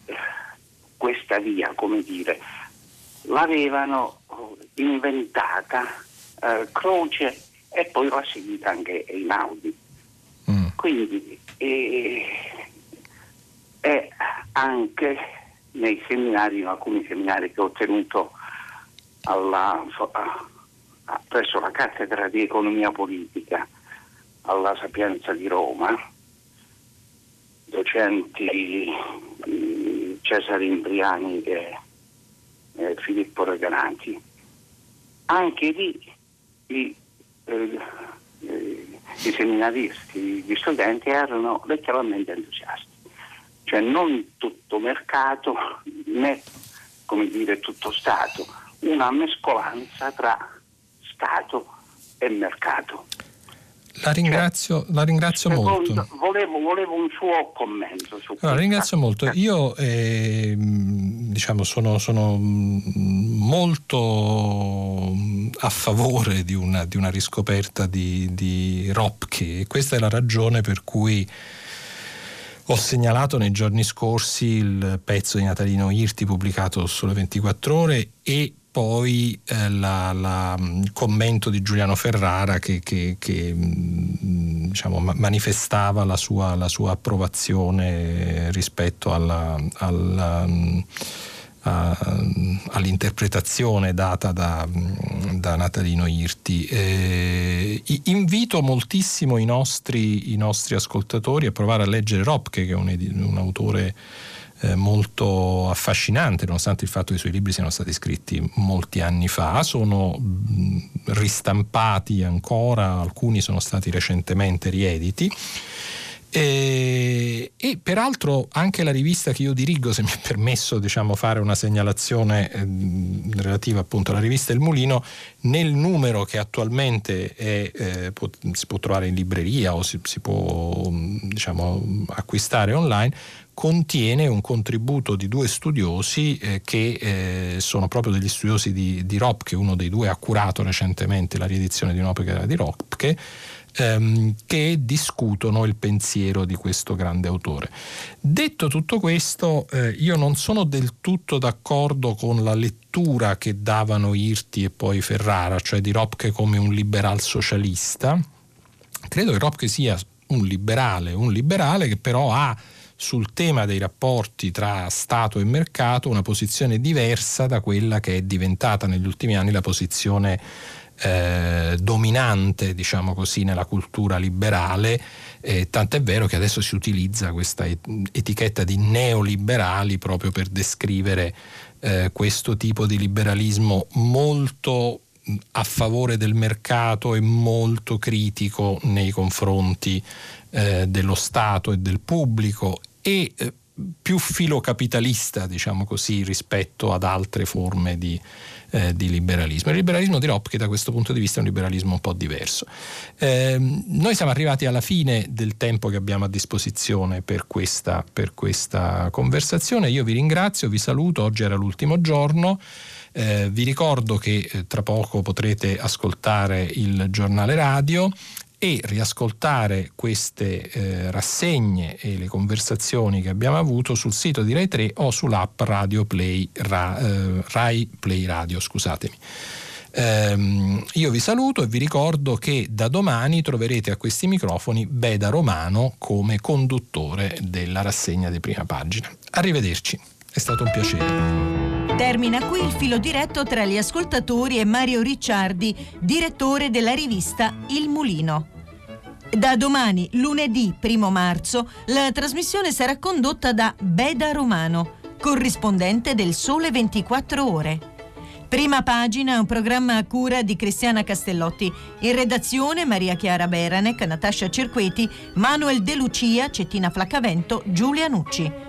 questa via, come dire, l'avevano inventata eh, Croce e poi l'ha seguita anche Einaudi. Quindi eh, è anche nei seminari, in alcuni seminari che ho tenuto alla, presso la cattedra di economia politica alla Sapienza di Roma, docenti mm, Cesare Imbriani e, Filippo Reganati, anche lì i, eh, eh, i seminaristi, gli studenti erano letteralmente entusiasti. Cioè non tutto mercato né come dire tutto Stato, una mescolanza tra Stato e mercato. La ringrazio, cioè, la ringrazio secondo, molto. Volevo, volevo, un suo commento su questo. Allora, ringrazio molto. Io eh, diciamo, sono, sono, molto a favore di una, di una riscoperta di, di Ropke e questa è la ragione per cui Ho segnalato nei giorni scorsi il pezzo di Natalino Irti pubblicato sulle 24 ore e poi eh, la, la, il mm, commento di Giuliano Ferrara che, che, che mm, diciamo, manifestava la sua, la sua, approvazione rispetto alla, alla, mm, all'interpretazione data da, da Natalino Irti. Eh, invito moltissimo i nostri, i nostri, ascoltatori a provare a leggere Ropke, che è un, un autore eh, molto affascinante, nonostante il fatto che i suoi libri siano stati scritti molti anni fa, sono mh, ristampati ancora, alcuni sono stati recentemente riediti. E, e, peraltro anche la rivista che io dirigo, se mi è permesso diciamo, fare una segnalazione eh, relativa appunto alla rivista Il Mulino, nel numero che attualmente è, eh, può, si può trovare in libreria o si, si può diciamo, acquistare online, contiene un contributo di due studiosi eh, che eh, sono proprio degli studiosi di, di Ropke, uno dei due ha curato recentemente la riedizione di un'opera di Ropke, ehm, che discutono il pensiero di questo grande autore. Detto tutto questo, eh, io non sono del tutto d'accordo con la lettura che davano Irti e poi Ferrara, cioè di Ropke come un liberal socialista. Credo che Ropke sia un liberale, un liberale che però ha sul tema dei rapporti tra Stato e mercato una posizione diversa da quella che è diventata negli ultimi anni la posizione eh, dominante, diciamo così, nella cultura liberale, eh, tant'è vero che adesso si utilizza questa etichetta di neoliberali proprio per descrivere eh, questo tipo di liberalismo molto a favore del mercato e molto critico nei confronti eh, dello Stato e del pubblico e eh, più filocapitalista, diciamo così, rispetto ad altre forme di, eh, di liberalismo. Il liberalismo di Ropke da questo punto di vista è un liberalismo un po' diverso. Eh, noi siamo arrivati alla fine del tempo che abbiamo a disposizione per questa, per questa conversazione. Io vi ringrazio, vi saluto, oggi era l'ultimo giorno. Eh, vi ricordo che eh, tra poco potrete ascoltare il giornale radio e riascoltare queste eh, rassegne e le conversazioni che abbiamo avuto sul sito di Rai 3 o sull'app Radio Play, Ra, eh, Rai Play Radio, scusatemi. Um, io vi saluto e vi ricordo che da domani troverete a questi microfoni Beda Romano come conduttore della rassegna di prima pagina. Arrivederci, è stato un piacere. Termina qui il filo diretto tra gli ascoltatori e Mario Ricciardi, direttore della rivista Il Mulino. Da domani, lunedì 1 marzo, la trasmissione sarà condotta da Beda Romano, corrispondente del Sole 24 Ore. Prima pagina un programma a cura di Cristiana Castellotti. In redazione Maria Chiara Beranec, Natascia Cirqueti, Manuel De Lucia, Cettina Flaccavento, Giulia Nucci.